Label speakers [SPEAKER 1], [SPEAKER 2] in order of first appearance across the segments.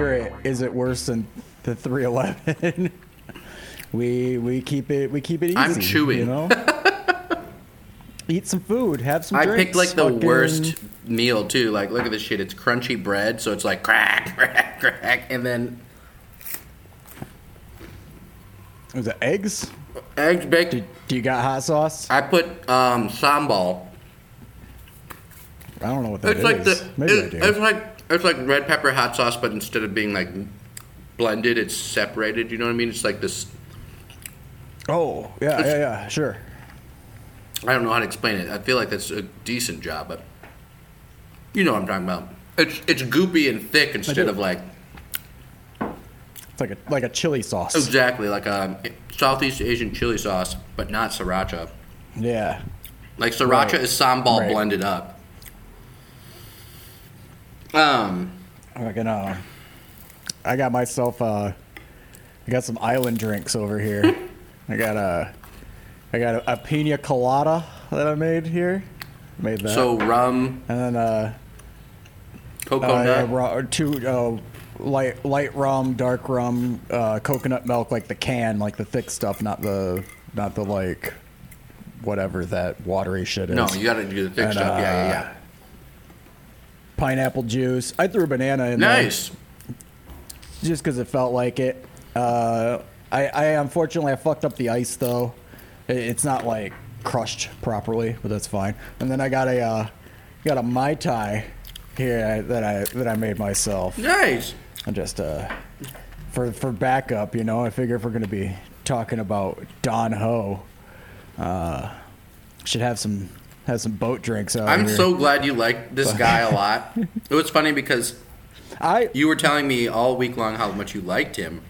[SPEAKER 1] Is it worse than the 311? we we keep it we keep it easy.
[SPEAKER 2] I'm chewing.
[SPEAKER 1] You know. Eat some food. Have some.
[SPEAKER 2] I
[SPEAKER 1] drinks,
[SPEAKER 2] picked like the
[SPEAKER 1] fucking-
[SPEAKER 2] worst meal too. Like, look at this shit. It's crunchy bread, so it's like crack, crack, crack, and then
[SPEAKER 1] Was it eggs?
[SPEAKER 2] eggs baked.
[SPEAKER 1] Do, do you got hot sauce?
[SPEAKER 2] I put um, sambal.
[SPEAKER 1] I don't know what that
[SPEAKER 2] It's
[SPEAKER 1] is.
[SPEAKER 2] like the
[SPEAKER 1] Maybe
[SPEAKER 2] it-
[SPEAKER 1] I do.
[SPEAKER 2] it's like it's like red pepper hot sauce, but instead of being like blended, it's separated. You know what I mean? It's like this.
[SPEAKER 1] oh yeah yeah yeah sure.
[SPEAKER 2] I don't know how to explain it. I feel like that's a decent job, but you know what I'm talking about. It's it's goopy and thick instead of like
[SPEAKER 1] It's like a like a chili sauce.
[SPEAKER 2] exactly like a Southeast Asian chili sauce, but not sriracha.
[SPEAKER 1] Yeah.
[SPEAKER 2] Like sriracha
[SPEAKER 1] Right.
[SPEAKER 2] is sambal
[SPEAKER 1] Right.
[SPEAKER 2] blended up. Um,
[SPEAKER 1] Fucking uh, I got myself uh, I got some island drinks over here. I got a, I got a, a pina colada that I made here. Made that.
[SPEAKER 2] so rum,
[SPEAKER 1] and then uh,
[SPEAKER 2] Coconut.
[SPEAKER 1] uh, two uh, light light rum, dark rum, uh, coconut milk, like the can, like the thick stuff, not the not the like whatever that watery shit is.
[SPEAKER 2] No, you got to do the thick
[SPEAKER 1] And,
[SPEAKER 2] stuff. yeah,
[SPEAKER 1] yeah,
[SPEAKER 2] yeah,
[SPEAKER 1] Pineapple juice. I threw a banana in there.
[SPEAKER 2] Nice.
[SPEAKER 1] just because it felt like it. Uh, I, I unfortunately I fucked up the ice though. It, it's not like crushed properly, but that's fine. And then I got a uh, got a mai tai here that I that I made myself.
[SPEAKER 2] Nice.
[SPEAKER 1] And just uh, for for backup, you know, I figure if we're gonna be talking about Don Ho, uh, should have some have some boat drinks out
[SPEAKER 2] I'm
[SPEAKER 1] here.
[SPEAKER 2] so glad you like this guy a lot. It was funny because
[SPEAKER 1] I
[SPEAKER 2] you were telling me all week long how much you liked him.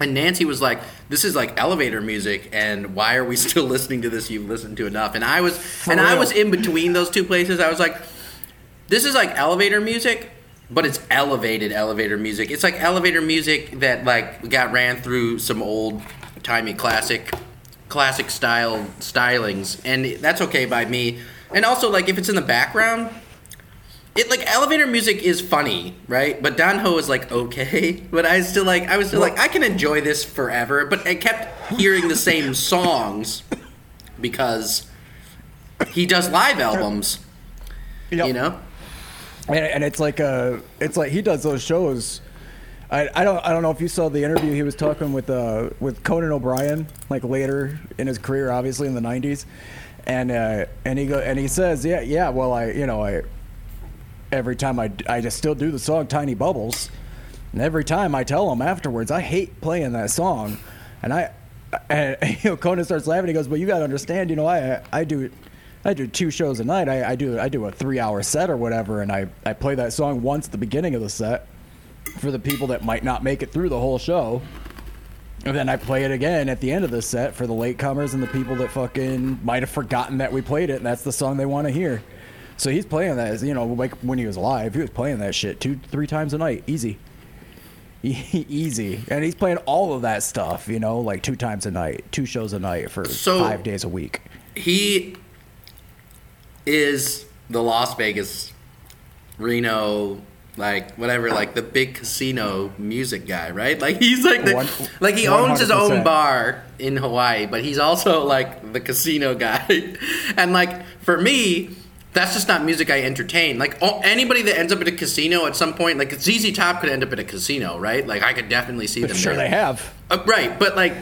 [SPEAKER 2] And Nancy was like, "This is like elevator music, and why are we still listening to this? You've listened to enough." And I was, and I was in between those two places. I was like, "This is like elevator music, but it's elevated elevator music. It's like elevator music that like got ran through some old timey classic, classic style stylings, and that's okay by me. And also, like if it's in the background, it like elevator music is funny, right? But Don Ho is like okay, but I still like I was still like I can enjoy this forever. But I kept hearing the same songs because he does live albums,
[SPEAKER 1] Yep.
[SPEAKER 2] you know.
[SPEAKER 1] and, and it's like a it's like he does those shows I, I don't I don't know if you saw the interview he was talking with uh with Conan O'Brien like later in his career obviously in the 90s and uh and he go and he says yeah yeah well I you know I every time I I just still do the song Tiny Bubbles and every time I tell him afterwards I hate playing that song. And I and you know Conan starts laughing. He goes well you got to understand you know I I do I do two shows a night. I, I do I do a three hour set or whatever, and I, I play that song once at the beginning of the set for the people that might not make it through the whole show. And then I play it again at the end of the set for the latecomers and the people that fucking might have forgotten that we played it and that's the song they want to hear. So he's playing that, as, you know, like when he was alive, he was playing that shit two, three times a night, easy. Easy, and he's playing all of that stuff, you know, like two times a night, two shows a night for
[SPEAKER 2] So-
[SPEAKER 1] five days a week.
[SPEAKER 2] he is the Las Vegas, Reno, like whatever, like the big casino music guy, right? Like he's like the
[SPEAKER 1] One-
[SPEAKER 2] like he owns his own bar in Hawaii, but he's also like the casino guy. and like for me, that's just not music I entertain. Like oh, anybody that ends up at a casino at some point, like ZZ Top could end up at a casino, right? Like I could definitely see them.
[SPEAKER 1] Sure,
[SPEAKER 2] there.
[SPEAKER 1] they have.
[SPEAKER 2] Uh, right, but like,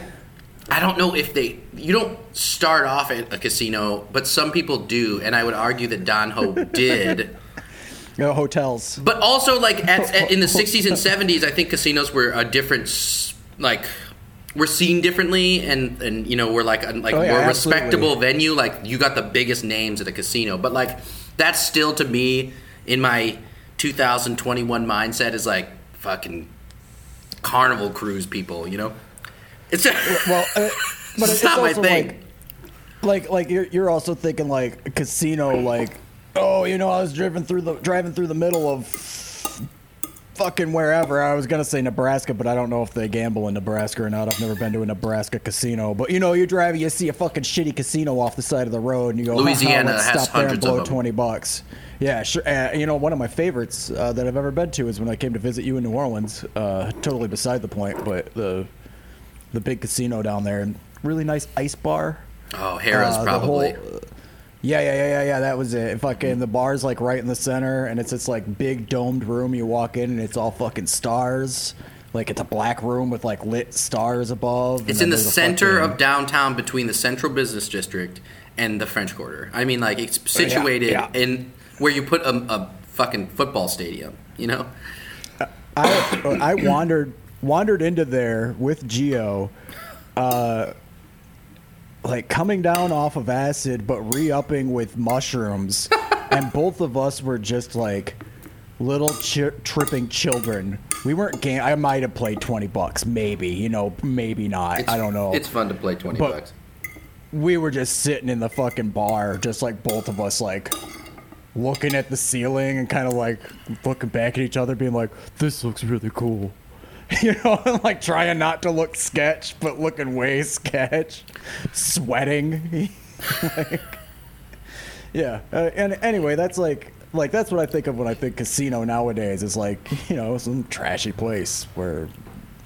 [SPEAKER 2] I don't know if they. You don't start off at a casino, but some people do, and I would argue that Don Ho did.
[SPEAKER 1] Know, hotels.
[SPEAKER 2] But also, like at, at- in the '60s and '70s, I think casinos were a different, like, were seen differently, and and you know were like a like
[SPEAKER 1] Oh, yeah,
[SPEAKER 2] more
[SPEAKER 1] absolutely.
[SPEAKER 2] respectable venue. Like you got the biggest names at a casino, but like that's still to me in my 2021 mindset is like fucking carnival cruise people. You know, it's
[SPEAKER 1] Well, uh, but
[SPEAKER 2] It's
[SPEAKER 1] it's,
[SPEAKER 2] not my thing.
[SPEAKER 1] like, like, like you're you're also thinking like casino, like, oh, you know, I was driving through the driving through the middle of fucking wherever. I was gonna say Nebraska, but I don't know if they gamble in Nebraska or not. I've never been to a Nebraska casino. But you know, you're driving, you see a fucking shitty casino off the side of the road, and you go,
[SPEAKER 2] Louisiana
[SPEAKER 1] let's
[SPEAKER 2] has
[SPEAKER 1] stop there and blow twenty bucks. Yeah, sure. Uh, you know, one of my favorites uh, that I've ever been to is when I came to visit you in New Orleans. Uh, totally beside the point, but the the big casino down there and really nice ice bar.
[SPEAKER 2] Oh, Harrah's
[SPEAKER 1] Uh,
[SPEAKER 2] probably.
[SPEAKER 1] whole- yeah, yeah, yeah, yeah, yeah. That was it. Fucking the bar's like right in the center, and it's this like big domed room. You walk in, and it's all fucking stars. Like it's a black room with like lit stars above.
[SPEAKER 2] It's in the center
[SPEAKER 1] fucking-
[SPEAKER 2] of downtown between the Central Business District and the French Quarter. I mean, like it's situated
[SPEAKER 1] yeah.
[SPEAKER 2] in where you put a, a fucking football stadium. You know,
[SPEAKER 1] I I wandered wandered into there with Geo, uh, like coming down off of acid, but re-upping with mushrooms, and both of us were just like little chi- tripping children. We weren't game. I might have played twenty bucks, maybe. You know, maybe not.
[SPEAKER 2] It's-
[SPEAKER 1] I don't know.
[SPEAKER 2] It's fun to play twenty
[SPEAKER 1] But-
[SPEAKER 2] bucks.
[SPEAKER 1] we were just sitting in the fucking bar, just like both of us, like looking at the ceiling and kind of like looking back at each other, being like, "This looks really cool," you know, like trying not to look sketch, but looking way sketch, sweating. like, yeah, uh, and anyway, that's like. Like that's what I think of when I think casino nowadays. Is like you know some trashy place where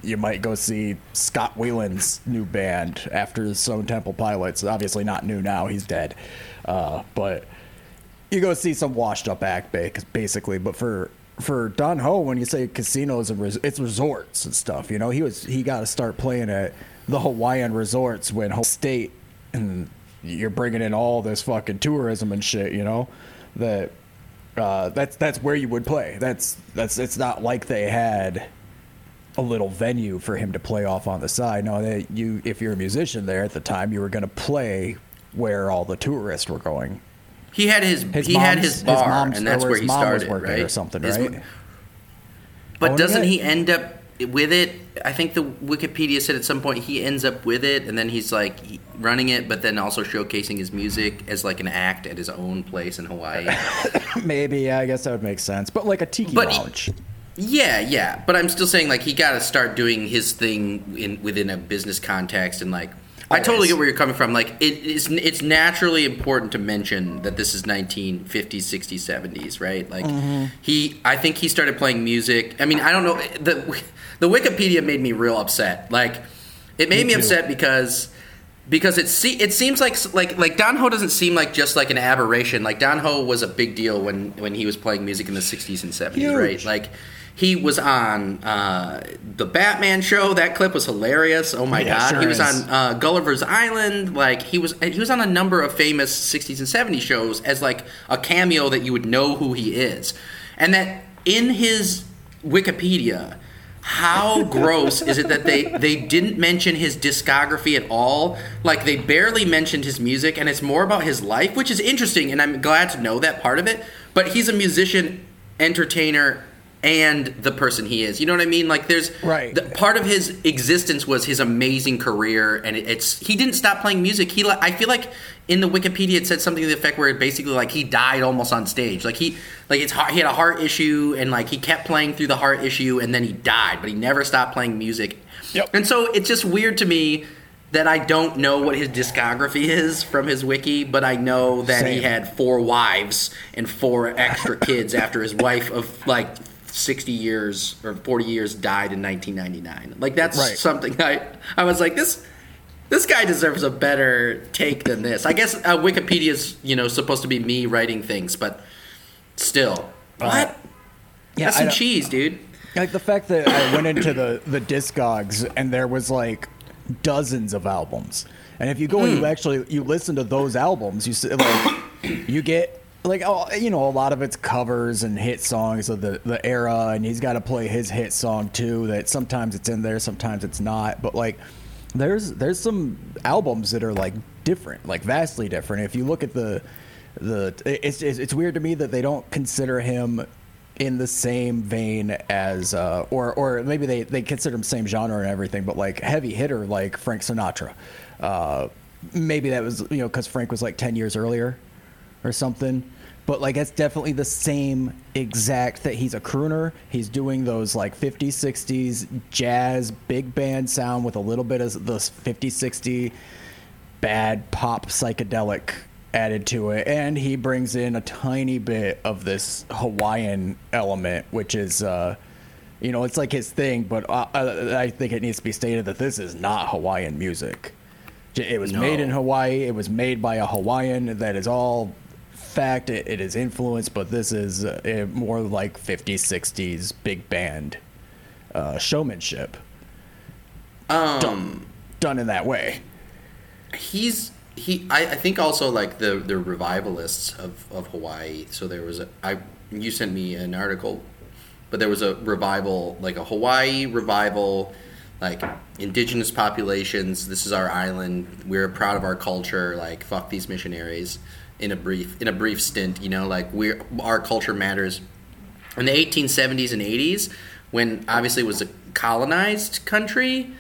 [SPEAKER 1] you might go see Scott Weiland's new band after the Stone Temple Pilots. Obviously not new now; he's dead. Uh, but you go see some washed up act, basically. But for for Don Ho, when you say casinos and res- it's resorts and stuff, you know, he was he got to start playing at the Hawaiian resorts when whole state and you're bringing in all this fucking tourism and shit, you know, that. Uh, that's that's where you would play. That's that's it's not like they had a little venue for him to play off on the side. No, they, you if you're a musician there at the time, you were going to play where all the tourists were going.
[SPEAKER 2] He had his,
[SPEAKER 1] His
[SPEAKER 2] he had
[SPEAKER 1] mom's-
[SPEAKER 2] his bar,
[SPEAKER 1] mom's-
[SPEAKER 2] and that's where
[SPEAKER 1] his
[SPEAKER 2] he started,
[SPEAKER 1] working
[SPEAKER 2] right?
[SPEAKER 1] or something,
[SPEAKER 2] His-
[SPEAKER 1] right?
[SPEAKER 2] But
[SPEAKER 1] Owning
[SPEAKER 2] doesn't he end up with it? I think the Wikipedia said at some point he ends up with it, and then he's like running it, but then also showcasing his music as like an act at his own place in Hawaii.
[SPEAKER 1] Maybe, yeah, I guess that would make sense. But like a tiki
[SPEAKER 2] But he-
[SPEAKER 1] lounge.
[SPEAKER 2] Yeah, yeah, but I'm still saying like he got to start doing his thing in within a business context and like I totally get where you're coming from. Like it is, it's naturally important to mention that this is 1950s, 60s, 70s, right? Like mm-hmm. he, I think he started playing music. I mean, I don't know the the Wikipedia made me real upset. Like it made
[SPEAKER 1] Me
[SPEAKER 2] me, upset because because it se- it seems like like like Don Ho doesn't seem like just like an aberration. Like Don Ho was a big deal when when he was playing music in the 60s and 70s,
[SPEAKER 1] Huge.
[SPEAKER 2] right? Like he was on uh, the Batman show. That clip was hilarious. Oh my
[SPEAKER 1] Yeah,
[SPEAKER 2] god!
[SPEAKER 1] sure
[SPEAKER 2] he was
[SPEAKER 1] is.
[SPEAKER 2] on uh, Gulliver's Island. Like he was he was on a number of famous 60s and 70s shows as like a cameo that you would know who he is, and that in his Wikipedia. How gross is it that they they didn't mention his discography at all? Like they barely mentioned his music, and it's more about his life, which is interesting, and I'm glad to know that part of it. But he's a musician, entertainer, and the person he is. You know what I mean? Like there's
[SPEAKER 1] Right.
[SPEAKER 2] the, part of his existence was his amazing career, and it, it's he didn't stop playing music. He I feel like in the Wikipedia it said something to the effect where it basically like he died almost on stage. Like he like it's he had a heart issue, and like he kept playing through the heart issue, and then he died, but he never stopped playing music.
[SPEAKER 1] Yep.
[SPEAKER 2] And so it's just weird to me. That I don't know what his discography is from his wiki, but I know that he had four wives and four extra kids after his wife of like 60 years or 40 years died in 1999. Like that's
[SPEAKER 1] Right.
[SPEAKER 2] something I I was like this this guy deserves a better take than this. I guess uh, Wikipedia's, you know, supposed to be me writing things, but still. What?
[SPEAKER 1] Yeah,
[SPEAKER 2] that's some cheese, dude.
[SPEAKER 1] Like the fact that I went into the the Discogs and there was like dozens of albums, and if you go and
[SPEAKER 2] Hmm.
[SPEAKER 1] you actually you listen to those albums, you like you get like oh you know a lot of it's covers and hit songs of the the era, and he's got to play his hit song too. That sometimes it's in there, sometimes it's not, but like there's there's some albums that are like different, like vastly different. If you look at the the it's it's, weird to me that they don't consider him in the same vein as uh, or or maybe they they consider him same genre and everything, but like heavy hitter like Frank Sinatra. Uh, maybe that was you know because Frank was like ten years earlier or something. but like it's definitely the same exact that he's a crooner he's doing those like 50s 60s jazz big band sound with a little bit of the 50 60 bad pop psychedelic added to it and he brings in a tiny bit of this hawaiian element which is uh you know it's like his thing but uh, i think it needs to be stated that this is not hawaiian music it was
[SPEAKER 2] No.
[SPEAKER 1] made in hawaii it was made by a hawaiian that is all fact it, it is influenced but this is uh, more like 50s 60s big band uh, showmanship
[SPEAKER 2] Um,
[SPEAKER 1] done in that way
[SPEAKER 2] he's he. I, I think also like the the revivalists of of Hawaii. So there was a I you sent me an article, but there was a revival like a Hawaii revival. Like indigenous populations, this is our island. We're proud of our culture. Like fuck these missionaries. In a brief, in a brief stint, you know, like we our culture matters. in the 1870s and 80s when obviously it was a colonized country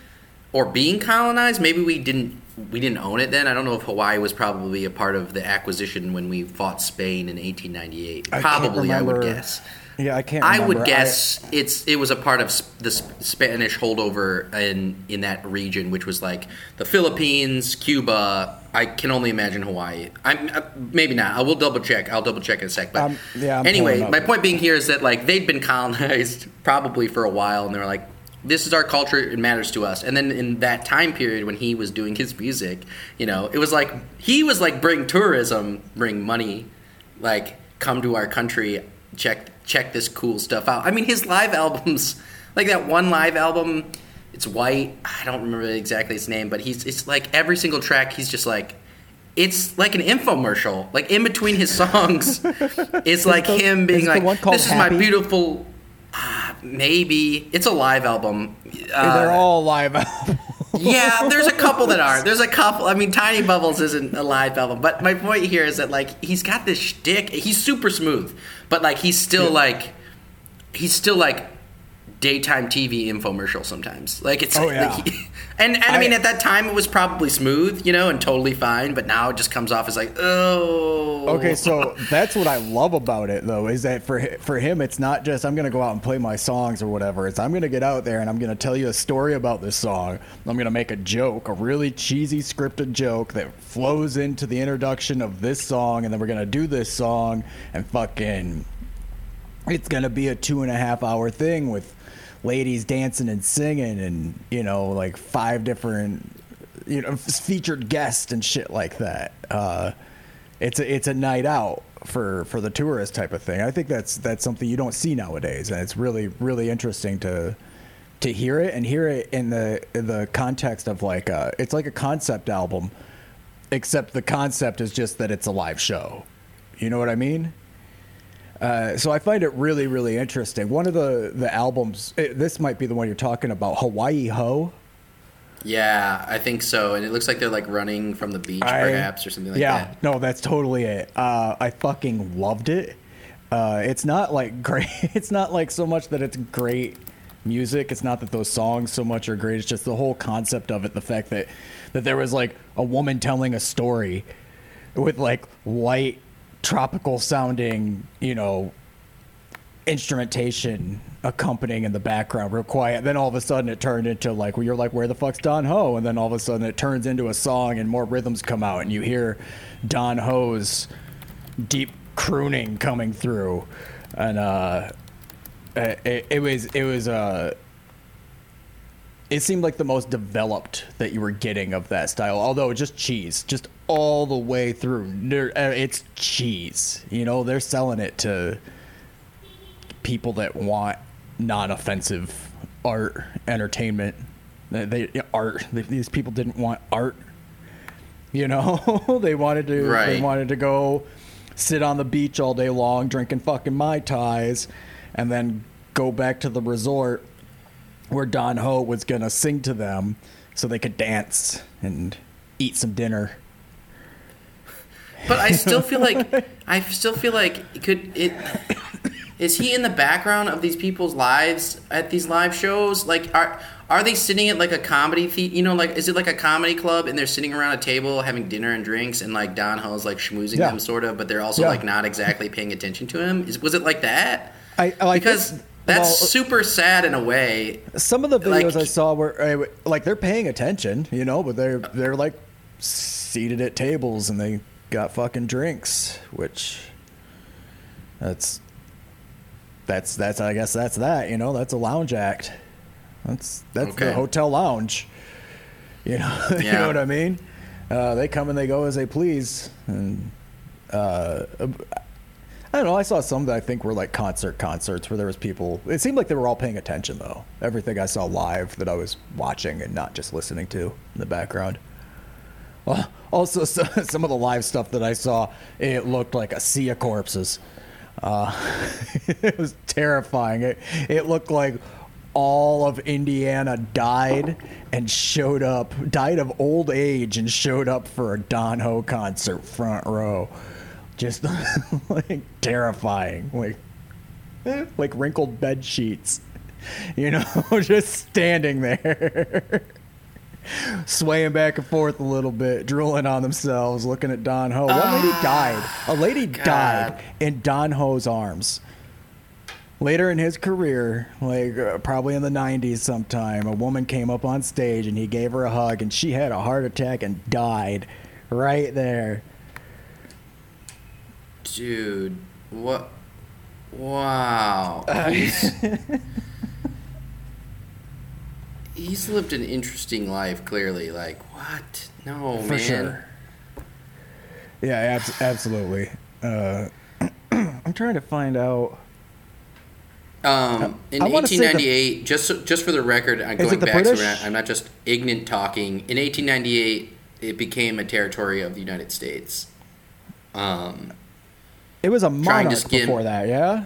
[SPEAKER 2] or being colonized maybe we didn't we didn't own it then. I don't know if hawaii was probably a part of the acquisition when we fought spain in 1898
[SPEAKER 1] I
[SPEAKER 2] probably i would guess
[SPEAKER 1] yeah i can't
[SPEAKER 2] I would guess it's it was a part of the Spanish holdover in in that region, which was like the Philippines, Cuba. I can only imagine Hawaii. I'm uh, maybe not. I will double check. I'll double check in a sec. But
[SPEAKER 1] Um, yeah, I'm
[SPEAKER 2] anyway, my point being here is that like they'd been colonized probably for a while, and they were like, "This is our culture. It matters to us." And then in that time period when he was doing his music, you know, it was like he was like bring tourism, bring money, like come to our country, check check this cool stuff out. I mean, his live albums, like that one live album, it's white. I don't remember exactly its name, but he's it's like every single track, he's just like. It's like an infomercial. Like in between his songs, it's like
[SPEAKER 1] the-
[SPEAKER 2] him being like,
[SPEAKER 1] one called
[SPEAKER 2] "This is my beautiful." Ah, maybe it's a live album.
[SPEAKER 1] they're
[SPEAKER 2] Uh,
[SPEAKER 1] all live albums.
[SPEAKER 2] Yeah, there's a couple that are. There's a couple. I mean, Tiny Bubbles isn't a live album, but my point here is that like he's got this shtick. He's super smooth, but like he's still like he's still like daytime TV infomercial sometimes. Like it's
[SPEAKER 1] Oh, yeah.
[SPEAKER 2] like, he- and and I, mean at that time it was probably smooth, you know, and totally fine, but now it just comes off as like oh.
[SPEAKER 1] Okay, so that's what I love about it, though, is that for for him, it's not just I'm gonna go out and play my songs or whatever. It's I'm gonna get out there and I'm gonna tell you a story about this song. I'm gonna make a joke, a really cheesy scripted joke that flows into the introduction of this song, and then we're gonna do this song and fucking. It's gonna be a two and a half hour thing with ladies dancing and singing, and you know, like five different you know featured guests and shit like that. Uh, it's a it's a night out for for the tourist type of thing. I think that's that's something you don't see nowadays, and it's really really interesting to to hear it and hear it in the in the context of like uh it's like a concept album, except the concept is just that it's a live show. You know what I mean? Uh, so I find it really, really interesting. One of the the albums, it, this might be the one you're talking about, Hawaii Ho.
[SPEAKER 2] Yeah, I think so. And it looks like they're like running from the beach,
[SPEAKER 1] I-
[SPEAKER 2] perhaps, or something like
[SPEAKER 1] yeah,
[SPEAKER 2] that.
[SPEAKER 1] no, that's totally it. Uh, I fucking loved it. Uh, it's not like great. It's not like so much that it's great music. It's not that those songs so much are great. It's just the whole concept of it. The fact that that there was like a woman telling a story with like light, tropical sounding, you know, instrumentation accompanying in the background real quiet. Then all of a sudden it turned into like well you're like where the fuck's don ho? And then all of a sudden it turns into a song and more rhythms come out and you hear don ho's deep crooning coming through. And uh it, it was it was uh it seemed like the most developed that you were getting of that style although just cheese just all the way through. Uh, it's cheese you know they're selling it to people that want non-offensive art entertainment. They, they art these people didn't want art you know? They wanted to they wanted to go sit on the beach all day long drinking fucking mai tais and then go back to the resort where don ho was gonna sing to them so they could dance and eat some dinner
[SPEAKER 2] But I still feel like I still feel like could it is he in the background of these people's lives at these live shows? Like, are are they sitting at like a comedy the- You know, like is it like a comedy club and they're sitting around a table having dinner and drinks and like Don Ho's like schmoozing
[SPEAKER 1] Yeah.
[SPEAKER 2] them sort of, but they're also
[SPEAKER 1] Yeah.
[SPEAKER 2] like not exactly paying attention to him. Is, was it like that?
[SPEAKER 1] I, I like
[SPEAKER 2] Because
[SPEAKER 1] this-
[SPEAKER 2] that's
[SPEAKER 1] well,
[SPEAKER 2] super sad in a way.
[SPEAKER 1] Some of the videos
[SPEAKER 2] Like-
[SPEAKER 1] I saw were uh, like they're paying attention, you know, but they're they're like seated at tables and they got fucking drinks, which that's that's that's I guess that's that, you know, that's a lounge act. That's that's
[SPEAKER 2] Okay.
[SPEAKER 1] the hotel lounge. You know, you know what I mean? Uh, they come and they go as they please, and uh, I don't know. I saw some that I think were like concert concerts where there was people. It seemed like they were all paying attention though. Everything I saw live that I was watching and not just listening to in the background. Well, also so- some of the live stuff that I saw, it looked like a sea of corpses. Uh, it was terrifying. It it looked like all of Indiana died and showed up, died of old age and showed up for a Don Ho concert front row. Just like terrifying, like like wrinkled bed sheets, you know, just standing there, swaying back and forth a little bit, drooling on themselves, looking at Don Ho. One lady died. A lady died in Don Ho's arms. Later in his career, like uh, probably in the 90s sometime, a woman came up on stage and he gave her a hug and she had a heart attack and died right there.
[SPEAKER 2] Dude, what? Wow. He's, he's lived an interesting life, clearly. Like, what? No,
[SPEAKER 1] For
[SPEAKER 2] man.
[SPEAKER 1] sure. Yeah, abs- absolutely. Uh, I'm trying to find out.
[SPEAKER 2] Um, in
[SPEAKER 1] I wanna say the-
[SPEAKER 2] 1898, just so- just for the record, I'm going back so
[SPEAKER 1] British?
[SPEAKER 2] not, I'm not just ignorant talking. In 1898, it became a territory of the United States. Um,
[SPEAKER 1] It was a
[SPEAKER 2] to
[SPEAKER 1] monarch
[SPEAKER 2] skim-
[SPEAKER 1] before that, yeah?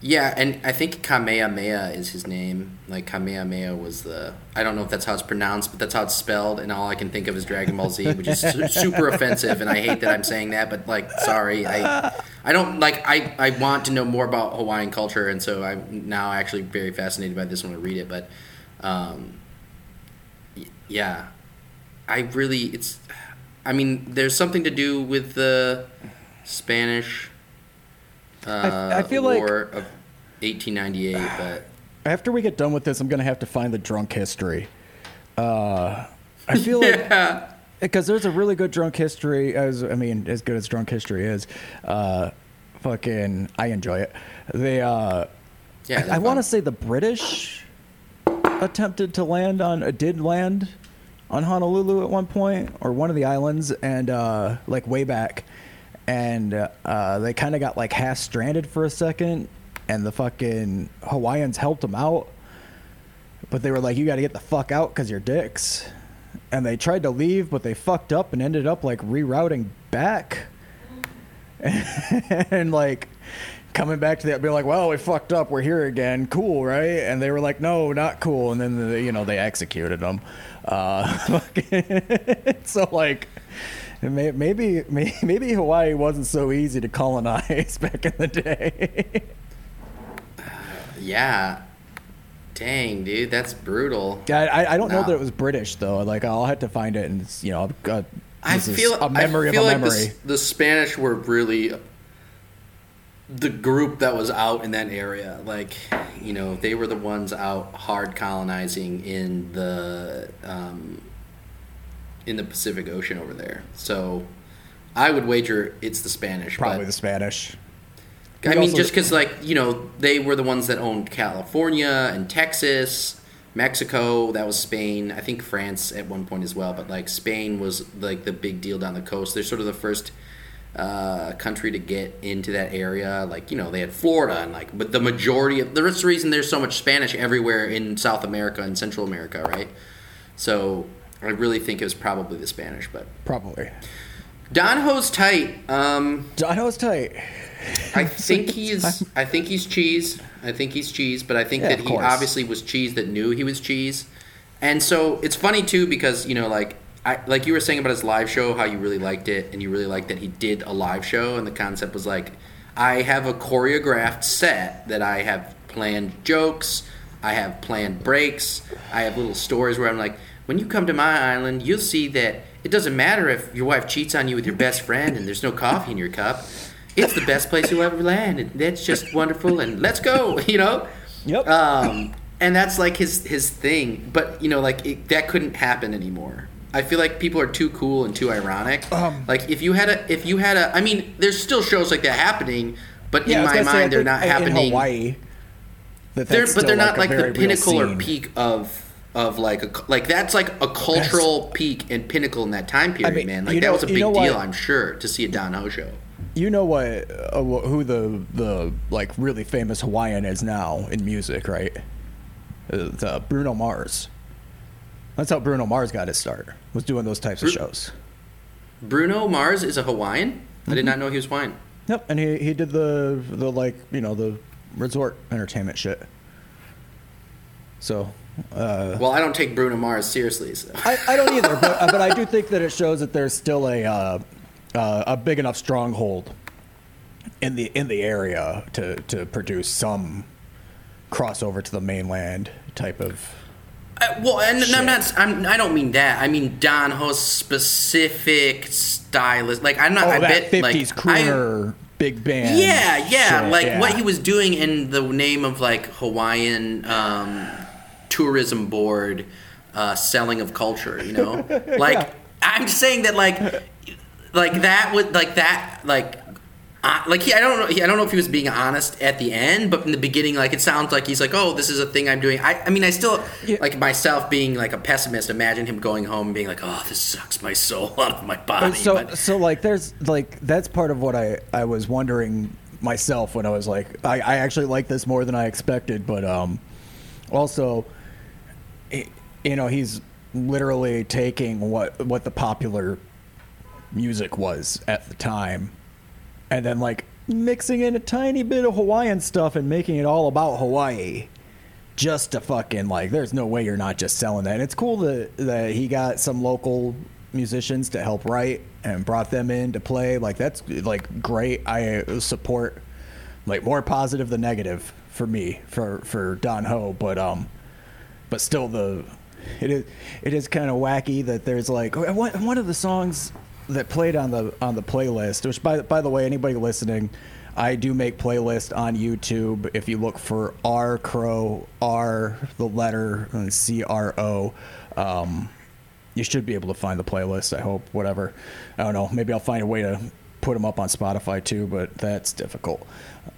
[SPEAKER 2] yeah, and I think Kamehameha is his name. Like Kamehameha was the I don't know if that's how it's pronounced, but that's how it's spelled. And all I can think of is Dragon Ball Z, which is su- super offensive. And I hate that I'm saying that, but like, sorry, I I don't like I I want to know more about Hawaiian culture, and so I'm now actually very fascinated by this when I read it. But um, y- yeah, I really it's. I mean, there's something to do with the Spanish. Uh,
[SPEAKER 1] I- I feel like-
[SPEAKER 2] War of 1898, but
[SPEAKER 1] After we get done with this, I'm going to have to find the drunk history. Uh, I feel like. because there's a really good drunk history as i mean as good as drunk history is uh fucking i enjoy it they uh
[SPEAKER 2] yeah.
[SPEAKER 1] i, I want to say the british attempted to land on uh, did land on honolulu at one point or one of the islands and uh like way back and uh they kind of got like half stranded for a second and the fucking hawaiians helped them out but they were like you got to get the fuck out because you're dicks and they tried to leave, but they fucked up and ended up like rerouting back, and like coming back to that, being like, "Well, we fucked up. We're here again. Cool, right?" And they were like, "No, not cool." And then the, you know they executed them. Uh, so like. may- Maybe maybe Hawaii wasn't so easy to colonize back in the day.
[SPEAKER 2] yeah. Dang, dude, that's brutal.
[SPEAKER 1] I, I, I don't know that it was British though. Like I'll have to find it, and it's, you know, uh,
[SPEAKER 2] I feel
[SPEAKER 1] a memory
[SPEAKER 2] I feel
[SPEAKER 1] of a
[SPEAKER 2] like
[SPEAKER 1] memory.
[SPEAKER 2] The, the Spanish were really the group that was out in that area. Like, you know, they were the ones out hard colonizing in the um, in the Pacific Ocean over there. So, I would wager it's the Spanish.
[SPEAKER 1] Probably the Spanish.
[SPEAKER 2] I
[SPEAKER 1] We
[SPEAKER 2] mean, just because, like, you know, they were the ones that owned California and Texas, Mexico, that was Spain. I think France at one point as well, but, like, Spain was, like, the big deal down the coast. They're sort of the first uh, country to get into that area. Like, you know, they had Florida, and, like, but the majority of the reason there's so much Spanish everywhere in South America and Central America, right? So, I really think it was probably the Spanish, but
[SPEAKER 1] Probably.
[SPEAKER 2] Don Ho's tight. Um,
[SPEAKER 1] know it's tight.
[SPEAKER 2] I think he's. I think he's cheese. I think he's cheese, but I think
[SPEAKER 1] Yeah,
[SPEAKER 2] that he
[SPEAKER 1] course.
[SPEAKER 2] obviously was cheese that knew he was cheese, and so it's funny too because you know, like I like you were saying about his live show, how you really liked it, and you really liked that he did a live show, and the concept was like, I have a choreographed set that I have planned jokes, I have planned breaks, I have little stories where I'm like, when you come to my island, you'll see that it doesn't matter if your wife cheats on you with your best friend and there's no coffee in your cup. It's the best place you'll ever land, and that's just wonderful. And let's go, you know.
[SPEAKER 1] Yep.
[SPEAKER 2] Um, and that's like his his thing. But you know, like it, that couldn't happen anymore. I feel like people are too cool and too ironic.
[SPEAKER 1] Um,
[SPEAKER 2] like if you had a if you had a, I mean, there's still shows like that happening, but
[SPEAKER 1] Yeah,
[SPEAKER 2] in my
[SPEAKER 1] gonna say,
[SPEAKER 2] mind, they're not
[SPEAKER 1] in
[SPEAKER 2] happening.
[SPEAKER 1] Hawaii. That
[SPEAKER 2] They're, but they're
[SPEAKER 1] still,
[SPEAKER 2] not like, the pinnacle or peak of of like a like that's like a cultural peak and pinnacle in that time period,
[SPEAKER 1] mean,
[SPEAKER 2] man. Like that
[SPEAKER 1] know-
[SPEAKER 2] was a big deal,
[SPEAKER 1] what?
[SPEAKER 2] I'm sure, to see a Don Ho show.
[SPEAKER 1] You know what? Uh, who the the like really famous Hawaiian is now in music, right? Uh, the Bruno Mars. That's how Bruno Mars got his start. Was doing those types of shows.
[SPEAKER 2] Bruno Mars is a Hawaiian. I
[SPEAKER 1] Mm-hmm.
[SPEAKER 2] did not know he was Hawaiian.
[SPEAKER 1] Yep, and he he did the the like you know the resort entertainment shit. So, uh,
[SPEAKER 2] Well, I don't take Bruno Mars seriously. So.
[SPEAKER 1] I, I don't either, but but I do think that it shows that there's still a uh, uh, a big enough stronghold in the in the area to to produce some crossover to the mainland type of.
[SPEAKER 2] Uh, well, and
[SPEAKER 1] Shit.
[SPEAKER 2] I'm not. I'm, I don't mean that. I mean Don Ho's specific stylist. Like I'm not.
[SPEAKER 1] Oh,
[SPEAKER 2] I
[SPEAKER 1] that
[SPEAKER 2] bet like
[SPEAKER 1] fifties
[SPEAKER 2] I-
[SPEAKER 1] big band.
[SPEAKER 2] Yeah, yeah,
[SPEAKER 1] shit,
[SPEAKER 2] like
[SPEAKER 1] yeah.
[SPEAKER 2] what he was doing in the name of like Hawaiian um, tourism board uh, selling of culture. You know, like
[SPEAKER 1] Yeah.
[SPEAKER 2] I'm saying that like like that would like that like. Uh, like he, I don't know. He, I don't know if he was being honest at the end, but in the beginning, like it sounds like he's like, "Oh, this is a thing I'm doing." I, I mean, I still
[SPEAKER 1] Yeah.
[SPEAKER 2] like myself being like a pessimist. Imagine him going home and being like, "Oh, this sucks my soul out of my body."
[SPEAKER 1] so
[SPEAKER 2] but,
[SPEAKER 1] so like there's like that's part of what I I was wondering myself when I was like I, I actually like this more than I expected, but um also you know he's literally taking what what the popular music was at the time and then like mixing in a tiny bit of Hawaiian stuff and making it all about Hawaii just to fucking like there's no way you're not just selling that. And it's cool that that he got some local musicians to help write and brought them in to play. Like that's like great. I support like more positive than negative for me for for don ho. But um but still the it is it is kind of wacky that there's like one, one of the songs that played on the on the playlist which by by the way anybody listening I do make playlists on YouTube. If you look for R Cro R the letter C R O um you should be able to find the playlist I hope whatever. I don't know maybe I'll find a way to put them up on Spotify too but that's difficult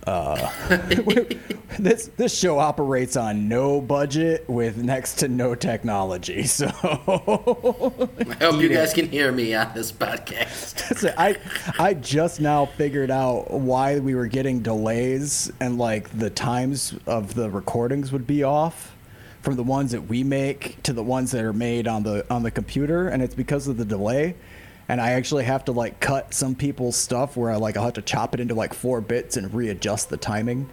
[SPEAKER 1] uh, this this show operates on no budget with next to no technology. So
[SPEAKER 2] I hope you guys can hear me on this podcast.
[SPEAKER 1] I I just now figured out why we were getting delays and like the times of the recordings would be off from the ones that we make to the ones that are made on the on the computer and it's because of the delay and I actually have to like cut some people's stuff where I like I'll have to chop it into like four bits and readjust the timing.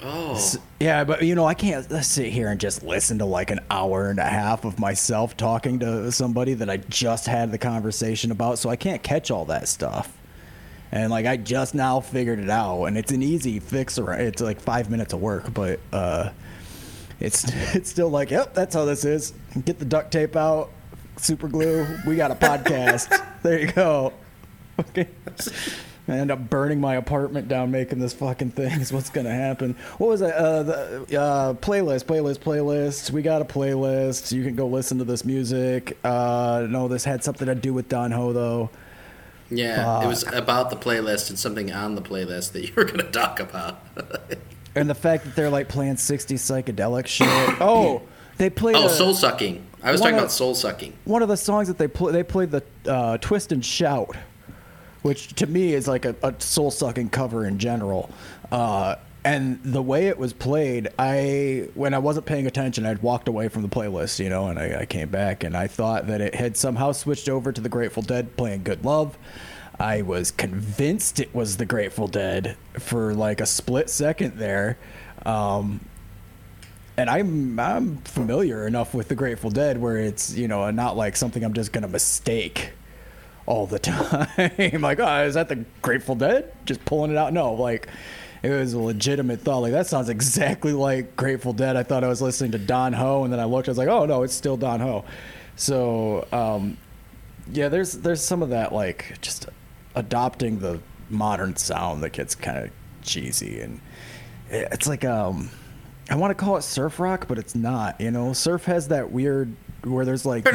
[SPEAKER 2] Oh,
[SPEAKER 1] S- Yeah, but you know, I can't sit here and just listen to like an hour and a half of myself talking to somebody that I just had the conversation about, so I can't catch all that stuff. And like I just now figured it out, and it's an easy fix. Around, it's like five minutes of work, but uh, it's it's still like, yep, that's how this is. Get the duct tape out, super glue. We got a podcast. there you go. Okay. I end up burning my apartment down making this fucking thing is what's gonna happen. What was it? Uh, the uh, playlist, playlist, playlist. We got a playlist. You can go listen to this music. Uh, no, this had something to do with Don Ho though.
[SPEAKER 2] yeah. It was about the playlist and something on the playlist that you were going to talk about.
[SPEAKER 1] And the fact that they're like playing 60 psychedelic shit. Oh, they played.
[SPEAKER 2] oh,
[SPEAKER 1] a-
[SPEAKER 2] soul sucking. I was
[SPEAKER 1] One
[SPEAKER 2] talking
[SPEAKER 1] of-
[SPEAKER 2] about soul sucking.
[SPEAKER 1] one of the songs that they play they played the uh, twist and shout which to me is like a, a soul sucking cover in general. Uh, and the way it was played i when i wasn't paying attention i'd walked away from the playlist you know and I, I came back and i thought that it had somehow switched over to the grateful dead playing good love. I was convinced it was the grateful dead for like a split second there. Um, and I'm I'm familiar enough with the Grateful Dead where it's you know not like something I'm just gonna mistake all the time. like, oh, is that the Grateful Dead? Just pulling it out? No, like it was a legitimate thought. Like that sounds exactly like Grateful Dead. I thought I was listening to Don Ho, and then I looked. I was like, oh no, it's still Don Ho. So um, yeah, there's there's some of that like just adopting the modern sound that gets kind of cheesy and it's like um I want to call it surf rock, but it's not. You know, surf has that weird where there's like the,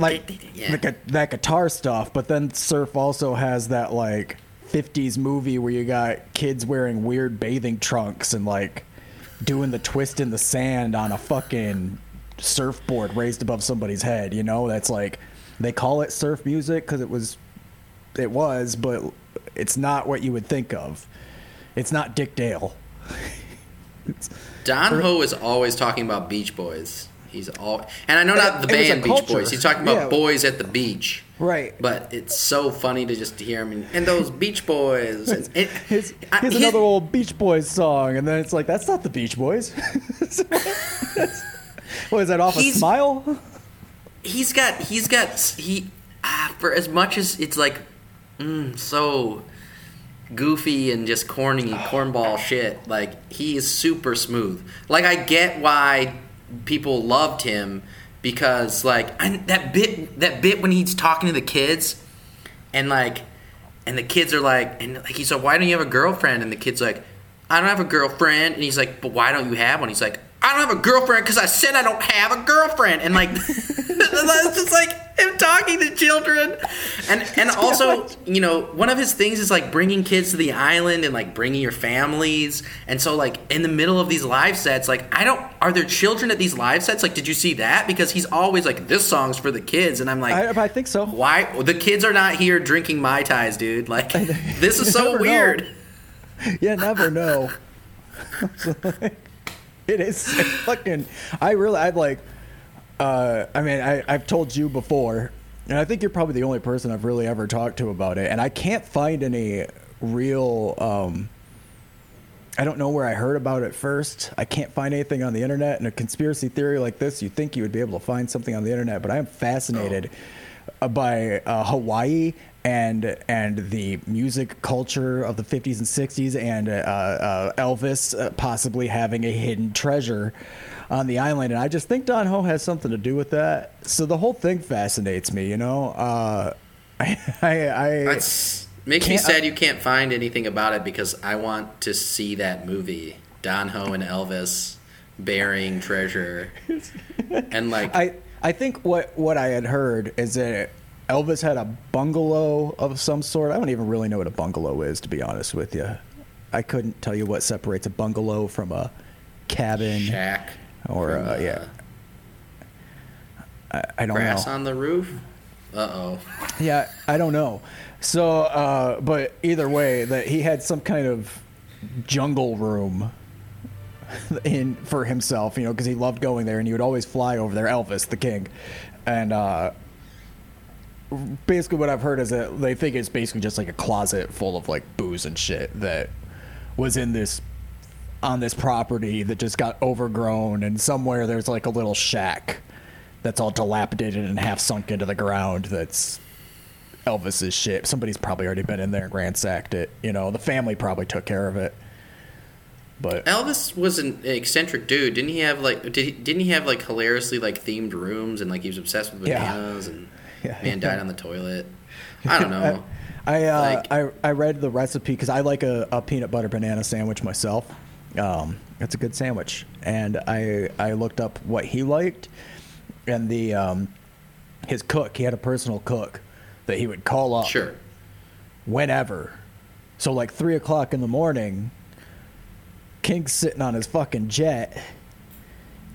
[SPEAKER 1] like that guitar stuff, but then surf also has that like 50s movie where you got kids wearing weird bathing trunks and like doing the twist in the sand on a fucking surfboard raised above somebody's head. You know, that's like they call it surf music because it was it was, but it's not what you would think of. It's not Dick Dale.
[SPEAKER 2] Don Ho is always talking about Beach Boys. He's all, and I know not the
[SPEAKER 1] It was a
[SPEAKER 2] band Beach
[SPEAKER 1] culture.
[SPEAKER 2] Boys. He's talking about
[SPEAKER 1] Yeah.
[SPEAKER 2] boys at the beach.
[SPEAKER 1] Right.
[SPEAKER 2] But it's so funny to just hear him and, and those Beach Boys. And, and-
[SPEAKER 1] Here's,
[SPEAKER 2] I-
[SPEAKER 1] here's another old Beach Boys song, and then it's like that's not the Beach Boys. what is that off a smile?
[SPEAKER 2] he's got he's got he ah, for as much as it's like mm, so goofy and just corny cornball shit. Like he is super smooth. Like i get why people loved him because like I, that bit that bit when he's talking to the kids and like and the kids are like and like he's like why don't you have a girlfriend? And the kid's like i don't have a girlfriend. And he's like but why don't you have one? He's like i don't have a girlfriend because i said i don't have a girlfriend and like it's just like him talking to children and and also you know one of his things is like bringing kids to the island and like bringing your families and so like in the middle of these live sets like i don't are there children at these live sets like did you see that because he's always like this song's for the kids and i'm like
[SPEAKER 1] I, I think so.
[SPEAKER 2] why the kids are not here drinking mai tais, dude? Like this is so
[SPEAKER 1] never know.
[SPEAKER 2] weird.
[SPEAKER 1] You never know. it is fucking. I really, I've like. Uh, I mean, I, I've told you before, and I think you're probably the only person I've really ever talked to about it. And I can't find any real. Um, I don't know where I heard about it first. I can't find anything on the internet. And a conspiracy theory like this, you think you would be able to find something on the internet, but I am fascinated uh by uh, Hawaii and and the music culture of the 50s and 60s, and uh, uh, Elvis uh, possibly having a hidden treasure on the island. And I just think Don Ho has something to do with that. So the whole thing fascinates me. You know, uh, I I, I
[SPEAKER 2] makes me sad you can't find anything about it because I want to see that movie. Don Ho and Elvis burying treasure. And like
[SPEAKER 1] I I think what what I had heard is that Elvis had a bungalow of some sort. I don't even really know what a bungalow is, to be honest with you. I couldn't tell you what separates a bungalow from a cabin
[SPEAKER 2] shack
[SPEAKER 1] or uh, yeah. I, I don't know.
[SPEAKER 2] grass
[SPEAKER 1] know.
[SPEAKER 2] on the roof. Uh oh.
[SPEAKER 1] Yeah, I don't know. So, uh, but either way, that he had some kind of jungle room in for himself, you know, because he loved going there, and he would always fly over there. Elvis, the king, and uh, basically what I've heard is that they think it's basically just like a closet full of like booze and shit that was in this on this property that just got overgrown, and somewhere there's like a little shack that's all dilapidated and half sunk into the ground. That's Elvis's shit. Somebody's probably already been in there and ransacked it. You know, the family probably took care of it. But
[SPEAKER 2] Elvis was an eccentric dude. Didn't he have like did he, didn't he have like hilariously like themed rooms and like he was obsessed with
[SPEAKER 1] Yeah.
[SPEAKER 2] bananas and
[SPEAKER 1] Yeah.
[SPEAKER 2] man died on the toilet. I don't know.
[SPEAKER 1] I uh,
[SPEAKER 2] Like-
[SPEAKER 1] I I read the recipe because I like a, a peanut butter banana sandwich myself. Um, it's a good sandwich, and I I looked up what he liked, and the um, his cook. He had a personal cook that he would call up
[SPEAKER 2] Sure.
[SPEAKER 1] whenever. So like three o'clock in the morning, King's sitting on his fucking jet,